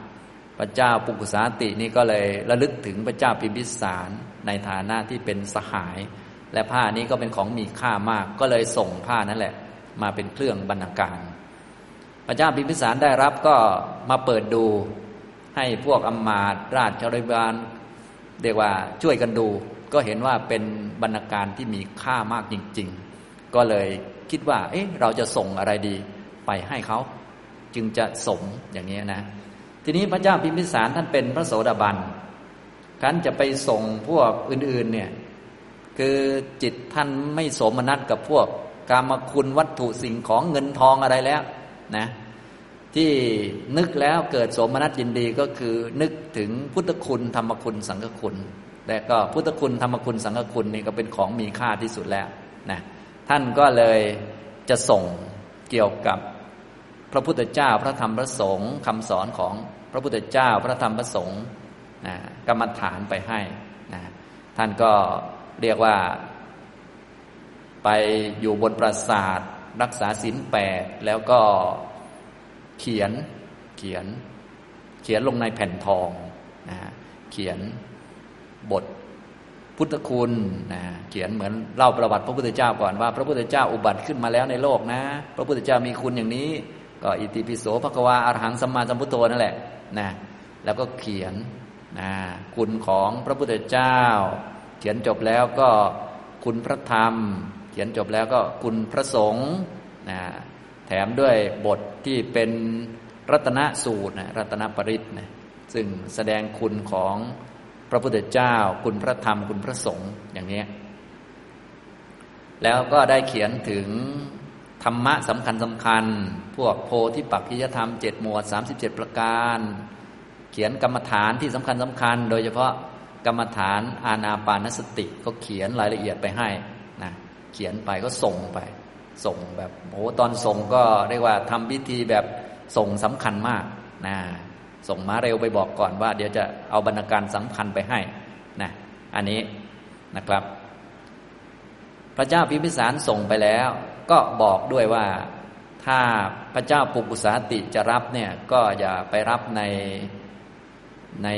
พระเจ้าปุกุสาตินี่ก็เลยระลึกถึงพระเจ้าพิมพิสารในฐานะที่เป็นสหาย และผ้านี้ก็เป็นของมีค่ามาก ก็เลยส่งผ้านั่นแหละ มาเป็นเครื่องบรรณาการ พระเจ้าพิมพิสารได้รับก็มาเปิดดูให้พวกอมมาตราชริบาลเรียกว่าช่วยกันดู ก็เห็นว่าเป็นบรรณาการที่มีค่ามากจริง ๆ ก็เลยคิดว่า เอ๊ะเราจะส่งอะไรดีไปให้เขา จึงจะสมอย่างนี้นะ ทีนี้พระเจ้าพิมพิสารท่านเป็นพระโสดาบันขันจะไปส่งพวกอื่น ๆ เนี่ย คือจิตท่านไม่สมนัตกับพวกกามคุณวัตถุสิ่งของเงินทองอะไรแล้วนะที่นึกแล้วเกิดสมนัตยินดีก็คือนึกถึงพุทธคุณธรรมคุณสังฆคุณ และก็พุทธคุณธรรมคุณสังฆคุณนี่ก็เป็นของมีค่าที่สุดแล้วนะท่านก็เลยจะส่งเกี่ยวกับ พระพุทธเจ้าพระธรรมพระสงฆ์คำสอนของพระพุทธเจ้าพระธรรมพระสงฆ์นะกรรมฐานไปให้นะท่านก็เรียกว่า ไปอยู่บนปราสาทรักษาศีลแปดแล้วก็เขียนเขียน เขียนลงในแผ่นทองนะเขียนบทพุทธคุณนะเขียนเหมือนเล่าประวัติพระพุทธเจ้าก่อนว่า พระพุทธเจ้าอุบัติขึ้นมาแล้วในโลกนะ พระพุทธเจ้ามีคุณอย่างนี้ ก็อิติปิโสภควาอรหังสัมมาสัมพุทโธนั่นแหละนะแล้วก็เขียนนะคุณของพระพุทธเจ้า เขียนจบแล้วก็คุณพระธรรม เขียนจบแล้วก็คุณพระสงฆ์นะแถมด้วยบทที่เป็นรัตนสูตรนะรัตนปริศนะซึ่งแสดงคุณของพระพุทธเจ้า คุณพระธรรมคุณพระสงฆ์อย่างนี้แล้วก็ได้เขียนถึง ธรรมะสำคัญสำคัญ พวกโพธิปักขิยธรรมเจ็ดหมวดสามสิบเจ็ดประการ เขียนกรรมฐานที่สำคัญสำคัญ โดยเฉพาะกรรมฐานอาณาปานสติก็เขียนรายละเอียดไปให้นะเขียนไปก็ส่งไป ส่งแบบโอ้ตอนส่งก็เรียกว่าทำพิธีแบบส่งสำคัญมากนะส่งมาเร็วไปบอกก่อนว่า เดี๋ยวจะเอาบรรณาการสำคัญไปให้นะอันนี้นะครับ พระเจ้าพิมพิสารส่งไปแล้ว ก็บอกด้วยว่าถ้าพระเจ้าปุกุสาติจะรับเนี่ยก็อย่าไปรับในใน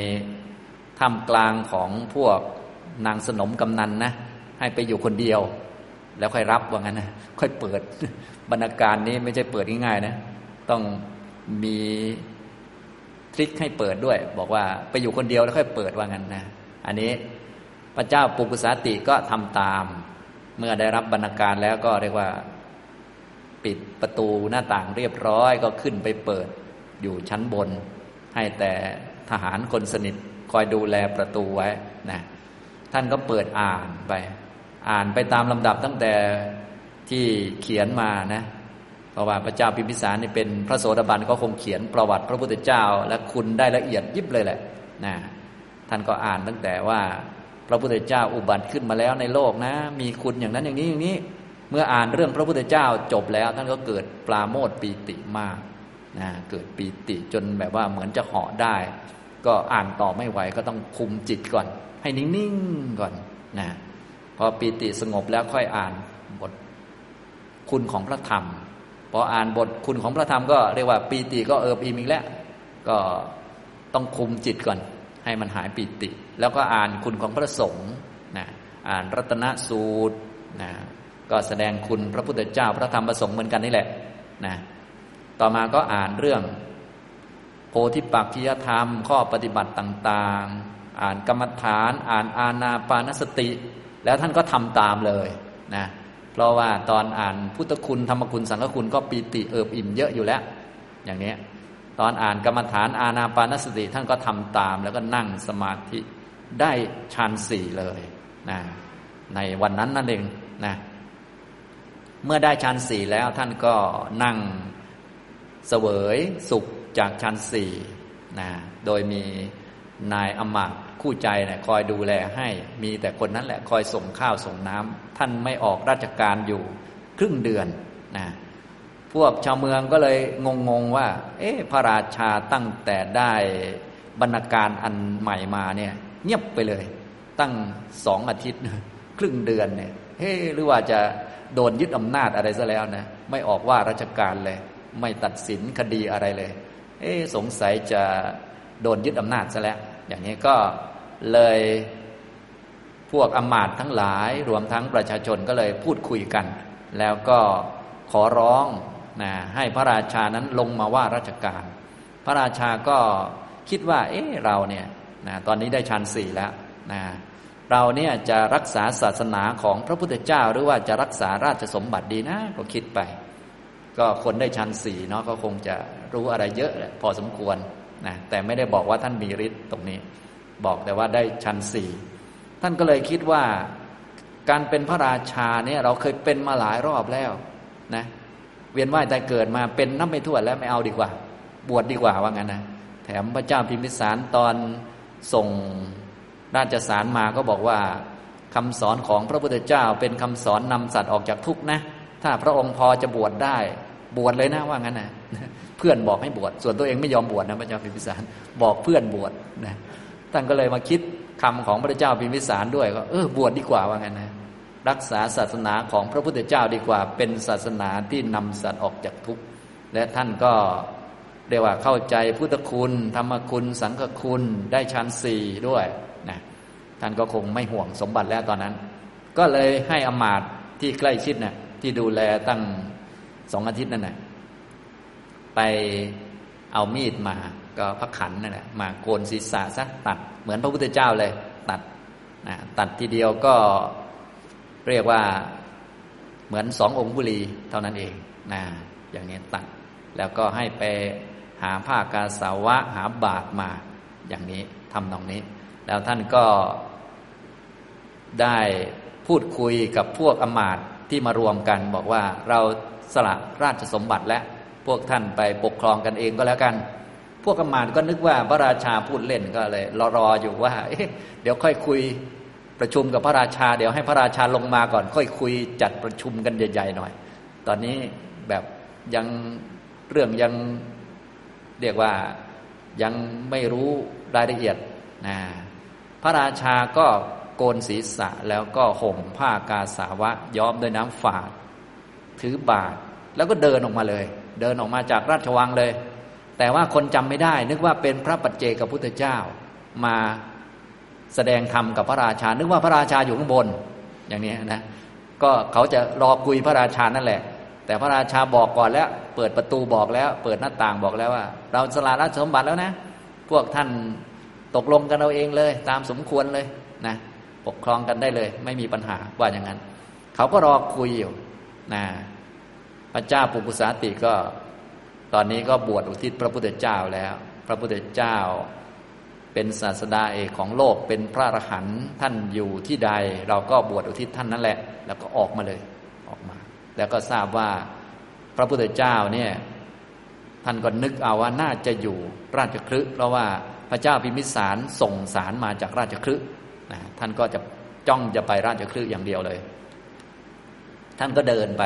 ถ้ำกลางของพวกนางสนมกำนันนะ ให้ไปอยู่คนเดียว แล้วค่อยรับว่างั้นนะค่อยเปิดบรรณาการนี้ไม่ใช่เปิดง่ายๆนะ ต้องมีทริคให้เปิดด้วย บอกว่าไปอยู่คนเดียวแล้วค่อยเปิดว่างั้นนะ อันนี้พระเจ้าปุกุสาติก็ทำตาม เมื่อได้รับบรรณาการแล้วก็เรียกว่า ปิดประตูหน้าต่างเรียบร้อยก็ขึ้นไปเปิดอยู่ชั้นบน ให้แต่ทหารคนสนิทคอยดูแลประตูไว้นะท่านก็เปิดอ่านไป อ่านไปตามลำดับตั้งแต่ที่เขียนมานะเพราะว่าพระเจ้าพิมพิสารนี่เป็นพระโสดาบันก็คงเขียนประวัติพระพุทธเจ้า และคุณได้ละเอียดยิบเลยแหละนะท่านก็อ่านตั้งแต่ว่าพระพุทธเจ้าอุบัติขึ้นมาแล้วในโลกนะ มีคุณอย่างนั้นอย่างนี้อย่างนี้ เมื่ออ่านเรื่องพระพุทธเจ้าจบแล้วท่านก็เกิดปราโมทปีติมากนะเกิดปีติจนแบบว่าเหมือนจะเหาะได้ ก็อ่านต่อไม่ไหวก็ต้องคุมจิตก่อน ให้นิ่งๆก่อนนะพอปีติสงบแล้วค่อยอ่านบทคุณของพระธรรมพออ่านบทคุณของพระธรรมก็เรียกว่าปีติก็เอิบอิ่มอีกแล้วก็ต้องคุมจิตก่อน ให้มันหายปีติ แล้วก็อ่านคุณของพระสงฆ์นะอ่านรัตนสูตรนะ ก็แสดงคุณพระพุทธเจ้าพระธรรมพระสงฆ์เหมือนกันนี่แหละนะต่อมาก็อ่านเรื่อง โพธิปักขิยธรรม ข้อปฏิบัติต่างๆ อ่านกรรมฐาน อ่านอาณาปานสติ แล้วท่านก็ทำตามเลยนะเพราะว่าตอนอ่านพุทธคุณธรรมคุณสังฆคุณก็ปีติเอิบอิ่มเยอะอยู่แล้ว อย่างนี้ตอนอ่านกรรมฐานอาณาปานสติท่านก็ทำตาม แล้วก็นั่งสมาธิได้ฌานสี่เลยนะในวันนั้นนั่นเองนะ เมื่อได้ฌานสี่แล้วท่านก็นั่งเสวยสุขจากชั้นสี่นะโดยมีนายอมาตคู่ใจนี่ยคอยดูแลให้มีแต่คนนั้นแหละคอยส่งข้าวส่งน้ำท่านไม่ออกราชการอยู่ครึ่งเดือนนะพวกชาวเมืองก็เลยงงๆว่า เอ๊ะพระราชาตั้งแต่ได้บรรณาการอันใหม่มาเนี่ย เงียบไปเลย ตั้งสองอาทิตย์ ครึ่งเดือนเนี่ยเฮ้หรือว่าจะ โดนยึดอำนาจอะไรซะแล้วนะ ไม่ออกว่าราชการเลย ไม่ตัดสินคดีอะไรเลย เอ๊สงสัยจะโดนยึดอำนาจซะแล้ว อย่างนี้ก็เลยพวกอมาตทั้งหลาย รวมทั้งประชาชนก็เลยพูดคุยกัน แล้วก็ขอร้องนะให้พระราชานั้นลงมาว่าราชการ พระราชาก็คิดว่า เอ๊ะเราเนี่ยนะตอนนี้ได้ชั้นสี่แล้วนะ เราเนี่ยจะรักษาศาสนาของพระพุทธเจ้า หรือว่าจะรักษาราชสมบัติดีนะ ก็คิดไป ก็คนได้ชั้นสี่เนาะก็คงจะรู้อะไรเยอะพอสมควรนะแต่ไม่ได้บอกว่าท่านมีฤทธิ์ตรงนี้ บอกแต่ว่าได้ชั้นสี่ท่านก็เลยคิดว่าการเป็นพระราชาเนี่ยเราเคยเป็นมาหลายรอบแล้วนะเวียนว่ายแต่เกิดมาเป็นนับไม่ถ้วนแล้วไม่เอาดีกว่า บวชดดีกว่าว่างั้นนะแถมพระเจ้าพิมพิสารตอนส่ง ราชสารมาก็บอกว่าคำสอนของพระพุทธเจ้าเป็นคำสอนนำสัตว์ออกจากทุกข์นะ ถ้าพระองค์พอจะบวชได้ บวชเลยนะว่างั้นนะเพื่อนบอกให้บวชส่วนตัวเองไม่ยอมบวชนะพระเจ้าพิมพิสารบอกเพื่อนบวชนะท่านก็เลยมาคิดคำของพระเจ้าพิมพิสารด้วยก็เออบวชดีกว่าว่างั้นนะรักษาศาสนาของพระพุทธเจ้าดีกว่า เป็นศาสนาที่นำสัตว์ออกจากทุกข์และท่านก็เรียกว่าเข้าใจพุทธคุณ ธรรมคุณ สังฆคุณได้ชั้นสี่ด้วย ท่านก็คงไม่ห่วงสมบัติแล้วตอนนั้น ก็เลยให้อมาตที่ใกล้ชิดเนะี่ยที่ดูแลตั้งสองอาทิตย์นั่นแหละไปเอามีดมาก็พระขันนั่นแหละมาโกนศีรษะซะตัดเหมือนพระพุทธเจ้าเลย ตัดนะตัดทีเดียวก็เรียกว่าเหมือนสององค์บุรีเท่านั้นเองนะอย่างนี้ตัด แล้วก็ให้ไปหาผ้ากาสาวะหาบาทมาอย่างนี้ทำตรงนี้ แล้วท่านก็ ได้พูดคุยกับพวกอมาตที่มารวมกัน บอกว่าเราสละราชสมบัติและพวกท่านไปปกครองกันเองก็แล้วกัน พวกกมานก็นึกว่าพระราชาพูดเล่นก็เลยรอรออยู่ว่าเเดี๋ยวค่อยคุยประชุมกับพระราชา เดี๋ยวให้พระราชาลงมาก่อน ค่อยคุยจัดประชุมกันใหญ่ๆหน่อย ตอนนี้แบบยังเรื่องยังเรียกว่ายังไม่รู้รายละเอียดนะพระราชาก็ โกนศีรษะแล้วก็ห่มผ้ากาสาวะ ย้อมด้วยน้ำฝาด ถือบาทแล้วก็เดินออกมาเลย เดินออกมาจากราชวังเลย แต่ว่าคนจำไม่ได้ นึกว่าเป็นพระปัจเจกพุทธเจ้า มาแสดงธรรมกับพระราชา นึกว่าพระราชาอยู่ข้างบน อย่างนี้นะ ก็เขาจะรอคุยพระราชานั่นแหละ แต่พระราชาบอกก่อนแล้ว เปิดประตูบอกแล้ว เปิดหน้าต่างบอกแล้วว่า เราสละราชสมบัติแล้วนะ พวกท่านตกลงกันเอาเองเลย ตามสมควรเลยนะ ปกครองกันได้เลย ไม่มีปัญหาว่าอย่างนั้น เขาก็รอคุยอยู่นะพระเจ้าปุกุสาติก็ ตอนนี้ก็บวชอุทิศพระพุทธเจ้าแล้ว พระพุทธเจ้า เป็นศาสดาเอกของโลกเป็นพระอรหันต์ท่านอยู่ที่ใด เราก็บวชอุทิศท่านนั่นแหละ แล้วก็ออกมาเลยออกมา แล้วก็ทราบว่าพระพุทธเจ้าเนี่ยท่านก็นึกเอาว่าน่าจะอยู่ราชคลึเพราะว่าพระเจ้าพิมิสารส่งสารมาจากราชคลึ นะท่านก็จะจ้องจะไปราชคลึอย่างเดียวเลย ท่านก็เดินไป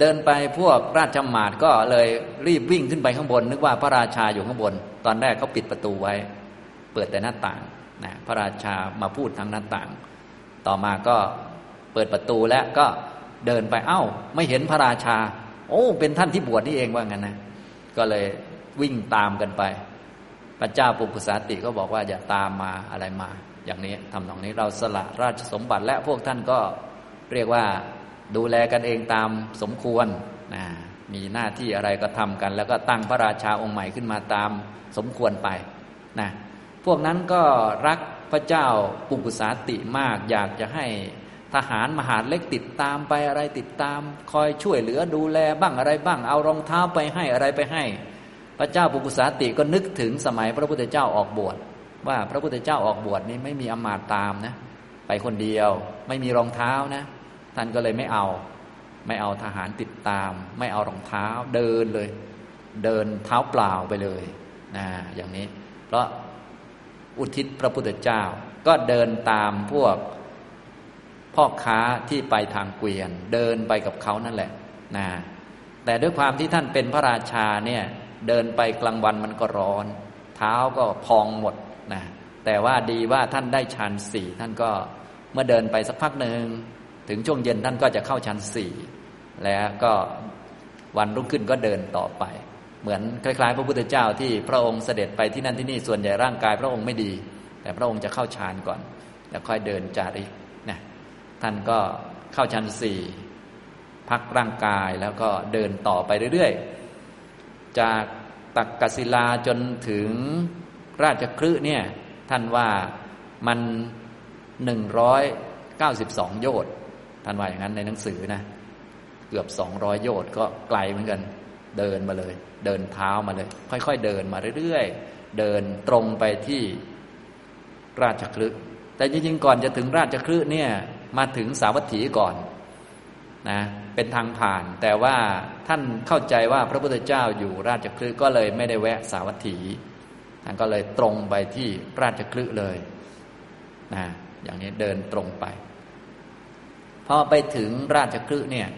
เดินไปพวกราชหมาดก็เลยรีบวิ่งขึ้นไปข้างบน นึกว่าพระราชาอยู่ข้างบน ตอนแรกเขาปิดประตูไว้ เปิดแต่หน้าต่างนะพระราชามาพูดทางหน้าต่าง ต่อมาก็เปิดประตูแล้วก็เดินไปเอ้า ไม่เห็นพระราชา โอ้ เป็นท่านที่บวชนี่เองว่างั้นนะ ก็เลยวิ่งตามกันไป พระเจ้าปุกุสาติก็บอกว่าอย่าตามมาอะไรมา อย่างนี้ทำตรงนี้เราสละราชสมบัติและพวกท่านก็เรียกว่าดูแลกันเองตามสมควรนะมีหน้าที่อะไรก็ทำกัน แล้วก็ตั้งพระราชาองค์ใหม่ขึ้นมาตามสมควรไปนะพวกนั้นก็รักพระเจ้าปุกุสาติมาก อยากจะให้ทหารมหาเล็กติดตามไปอะไรติดตาม คอยช่วยเหลือดูแลบ้างอะไรบ้างเอารองเท้าไปให้อะไรไปให้ พระเจ้าปุกุสาติก็นึกถึงสมัยพระพุทธเจ้าออกบวช ว่าพระพุทธเจ้าออกบวชนี่ไม่มีอมาตตามนะ ไปคนเดียว ไม่มีรองเท้านะ ท่านก็เลยไม่เอา ไม่เอาทหารติดตาม ไม่เอารองเท้า เดินเลย เดินเท้าเปล่าไปเลยนะอย่างนี้ เพราะอุทิศพระพุทธเจ้า ก็เดินตามพวกพ่อค้าที่ไปทางเกวียน เดินไปกับเขานั่นแหละนะแต่ด้วยความที่ท่านเป็นพระราชาเนี่ย เดินไปกลางวันมันก็ร้อน เท้าก็พองหมด นะแต่ว่าดีว่าท่านได้ชั้นสี่ท่านก็เมื่อเดินไปสักพักหนึ่งถึงช่วงเย็นท่านก็จะเข้าชั้นสี่แล้วก็วันรุ่งขึ้นก็เดินต่อไป เหมือนคล้ายๆ พระพุทธเจ้าที่พระองค์เสด็จไปที่นั่นที่นี่ส่วนใหญ่ร่างกายพระองค์ไม่ดี แต่พระองค์จะเข้าฌานก่อน แล้วค่อยเดินจาริกนะท่านก็เข้าชั้นสี่พักร่างกายแล้วก็เดินต่อไปเรื่อยๆ จากตักกศิลาจนถึง ราชครืเนี่ย ท่านว่ามันหนึ่งร้อยเก้าสิบสองโยชน์ท่านว่าอย่างนั้นในหนังสือนะ เกือบสองร้อยโยชน์ก็ไกลเหมือนกัน เดินมาเลย เดินเท้ามาเลย ค่อยๆเดินมาเรื่อยๆ เดินตรงไปที่ราชคลึแต่จริงๆก่อนจะถึงราชคลึเนี่ย มาถึงสาวัตถีก่อนนะเป็นทางผ่าน แต่ว่าท่านเข้าใจว่าพระพุทธเจ้าอยู่ราชคลึก็เลยไม่ได้แวะสาวัตถี ท่านก็เลยตรงไปที่ราชคลึเลยนะอย่างนี้เดินตรงไป พอไปถึงราชคลึเนี่ย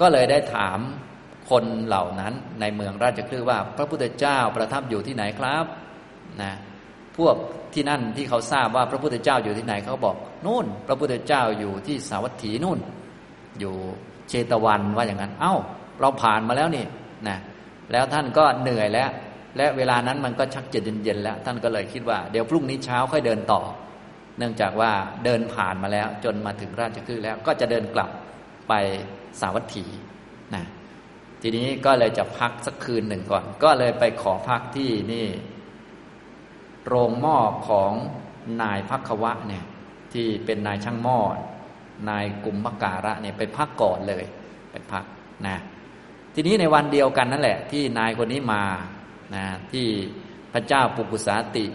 ก็เลยได้ถามคนเหล่านั้นในเมืองราชคลึว่า พระพุทธเจ้าประทับอยู่ที่ไหนครับนะพวกที่นั่นที่เขาทราบว่าพระพุทธเจ้าอยู่ที่ไหนเขาบอกนู่น พระพุทธเจ้าอยู่ที่สาวัตถีนู่น อยู่เชตวันว่าอย่างนั้น เอ้า เราผ่านมาแล้วนี่นะแล้วท่านก็เหนื่อยแล้ว และเวลานั้นมันก็ชักจะเย็นๆแล้ว ท่านก็เลยคิดว่าเดี๋ยวพรุ่งนี้เช้าค่อยเดินต่อ เนื่องจากว่าเดินผ่านมาแล้ว จนมาถึงราชคฤห์แล้วก็จะเดินกลับไปสาวัตถีนะทีนี้ก็เลยจะพักสักคืนหนึ่งก่อน ก็เลยไปขอพักที่นี่ โรงหม้อของนายพักวะเนี่ยที่เป็นนายช่างหม้อนายกุมมการะเนี่ยไปพักก่อนเลย ไปพักนะทีนี้ในวันเดียวกันนั่นแหละ ที่นายคนนี้มา นะที่พระเจ้าปุกุสาติ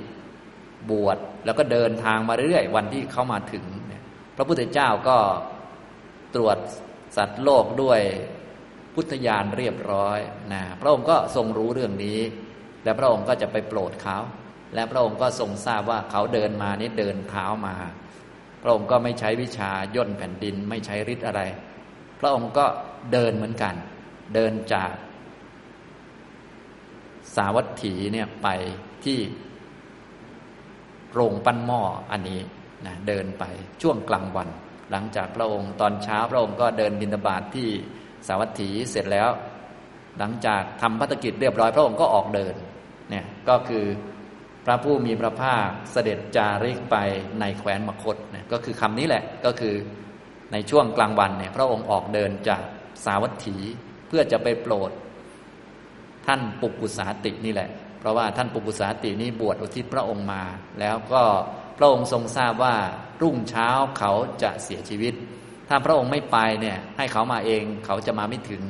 บวชแล้วก็เดินทางมาเรื่อยวันที่เขามาถึงเนี่ยพระพุทธเจ้าก็ตรวจสัตว์โลกด้วยพุทธญาณเรียบร้อยนะพระองค์ก็ทรงรู้เรื่องนี้ และพระองค์ก็จะไปโปรดเขา และพระองค์ก็ทรงทราบว่าเขาเดินมานี่เดินเท้ามา พระองค์ก็ไม่ใช้วิชาย่นแผ่นดินไม่ใช้ฤทธิ์อะไร พระองค์ก็เดินเหมือนกัน เดินจาก สาวัตถีเนี่ยไปที่โรงปั้นหม้ออันนี้นะเดินไปช่วงกลางวัน หลังจากพระองค์ตอนเช้าพระองค์ก็เดินบิณฑบาตทที่สาวัตถีเสร็จแล้ว หลังจากทำพัฒกิจเรียบร้อย พระองค์ก็ออกเดินเนี่ยก็คือพระผู้มีพระภาคเสด็จจาริกไปในแคว้นมคตเนี่ยก็คือคำนี้แหละก็คือในช่วงกลางวันเนี่ยพระองค์ออกเดินจากสาวัตถีเพื่อจะไปโปรด ท่านปุกุสาตินี่แหละ เพราะว่าท่านปุกุสาตินี่บวชอุทิศพระองค์มา แล้วก็พระองค์ทรงทราบว่ารุ่งเช้าเขาจะเสียชีวิต ถ้าพระองค์ไม่ไปเนี่ยให้เขามาเองเขาจะมาไม่ถึง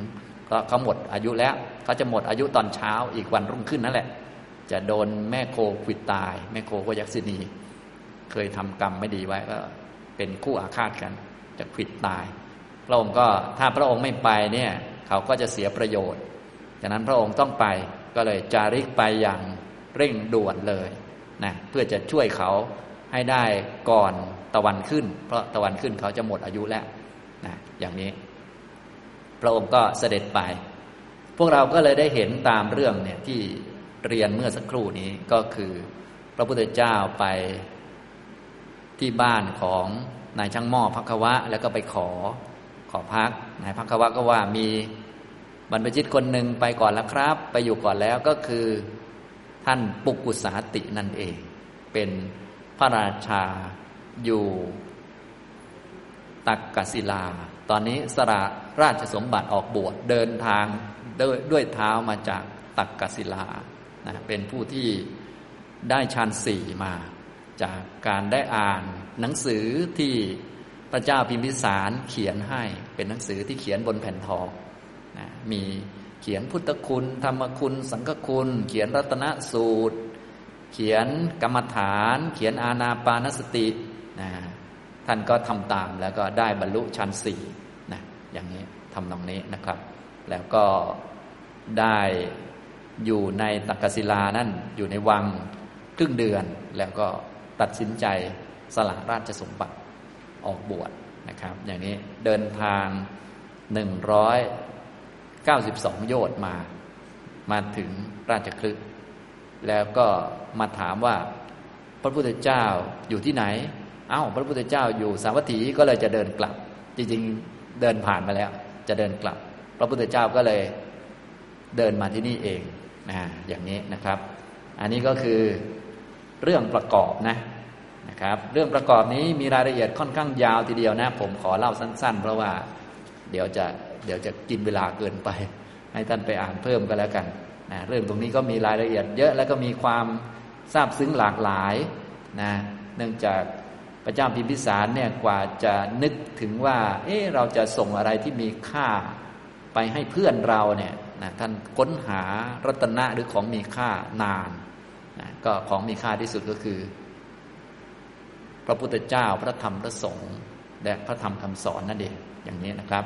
เพราะเขาหมดอายุแล้วเขาจะหมดอายุตอนเช้าอีกวันรุ่งขึ้นนั่นแหละ จะโดนแม่โคขิดตาย แม่โคก็ยักษินี เคยทำกรรมไม่ดีไว้ก็เป็นคู่อาฆาตกัน จะขิดตาย พระองค์ก็ถ้าพระองค์ไม่ไปเนี่ยเขาก็จะเสียประโยชน์ ฉะนั้นพระองค์ต้องไปก็เลยจาริกไปอย่างเร่งด่วนเลยนะเพื่อจะช่วยเขาให้ได้ก่อนตะวันขึ้น เพราะตะวันขึ้นเขาจะหมดอายุแล้วนะอย่างนี้ พระองค์ก็เสด็จไป พวกเราก็เลยได้เห็นตามเรื่องเนี่ยที่เรียนเมื่อสักครู่นี้ก็คือ พระพุทธเจ้าไปที่บ้านของนายช่างหม้อพักวะ แล้วก็ไปขอขอพักนายพักวะก็ว่ามี บรรพชิตคนหนึ่งไปก่อนแล้วครับ ไปอยู่ก่อนแล้วก็คือท่านปุกุสาตินั่นเอง เป็นพระราชาอยู่ตักกศิลา ตอนนี้สละราชสมบัติออกบวชเดินทางด้วยด้วยเท้ามาจากตักกศิลานะเป็นผู้ที่ได้ฌานสี่มา จากการได้อ่านหนังสือที่พระเจ้าพิมพิสารเขียนให้เป็นหนังสือที่เขียนบนแผ่นทอง มีเขียนพุทธคุณ ธรรมคุณ สังฆคุณ เขียนรัตนสูตร เขียนกรรมฐาน เขียนอาณาปานสตินะท่านก็ทำตามแล้วก็ได้บรรลุชั้นสี่นะอย่างนี้ทำตรงนี้นะครับ แล้วก็ได้อยู่ในตักกศิลานั่นอยู่ในวังครึ่งเดือน แล้วก็ตัดสินใจสละราชสมบัติออกบวชนะครับ อย่างนี้เดินทางหนึ่งร้อย เก้าสิบสองโยชน์มา มาถึงราชคลึกแล้วก็มาถามว่า พระพุทธเจ้าอยู่ที่ไหน เอา้า พระพุทธเจ้าอยู่สาวัตถีก็เลยจะเดินกลับ จริงๆเดินผ่านมาแล้ว จะเดินกลับ พระพุทธเจ้าก็เลยเดินมาที่นี่เองนะอย่างนี้นะครับ อันนี้ก็คือเรื่องประกอบนะนะครับ เรื่องประกอบนี้มีรายละเอียดค่อนข้างยาวทีเดียวนะ ผมขอเล่าสั้น ๆ เพราะว่าเดี๋ยวจะ เดี๋ยวจะกินเวลาเกินไป ให้ท่านไปอ่านเพิ่มก็แล้วกันนะเรื่องตรงนี้ก็มีรายละเอียดเยอะแล้วก็มีความทราบซึ้งหลากหลายนะเนื่องจากพระเจ้าพิมพิสารเนี่ยกว่าจะนึกถึงว่า เอ๊ะเราจะส่งอะไรที่มีค่าไปให้เพื่อนเราเนี่ยนะท่านค้นหารัตนะหรือของมีค่านานนะก็ของมีค่าที่สุดก็คือ พระพุทธเจ้าพระธรรมพระสงฆ์และพระธรรมคำสอนนั่นเองอย่างนี้นะครับ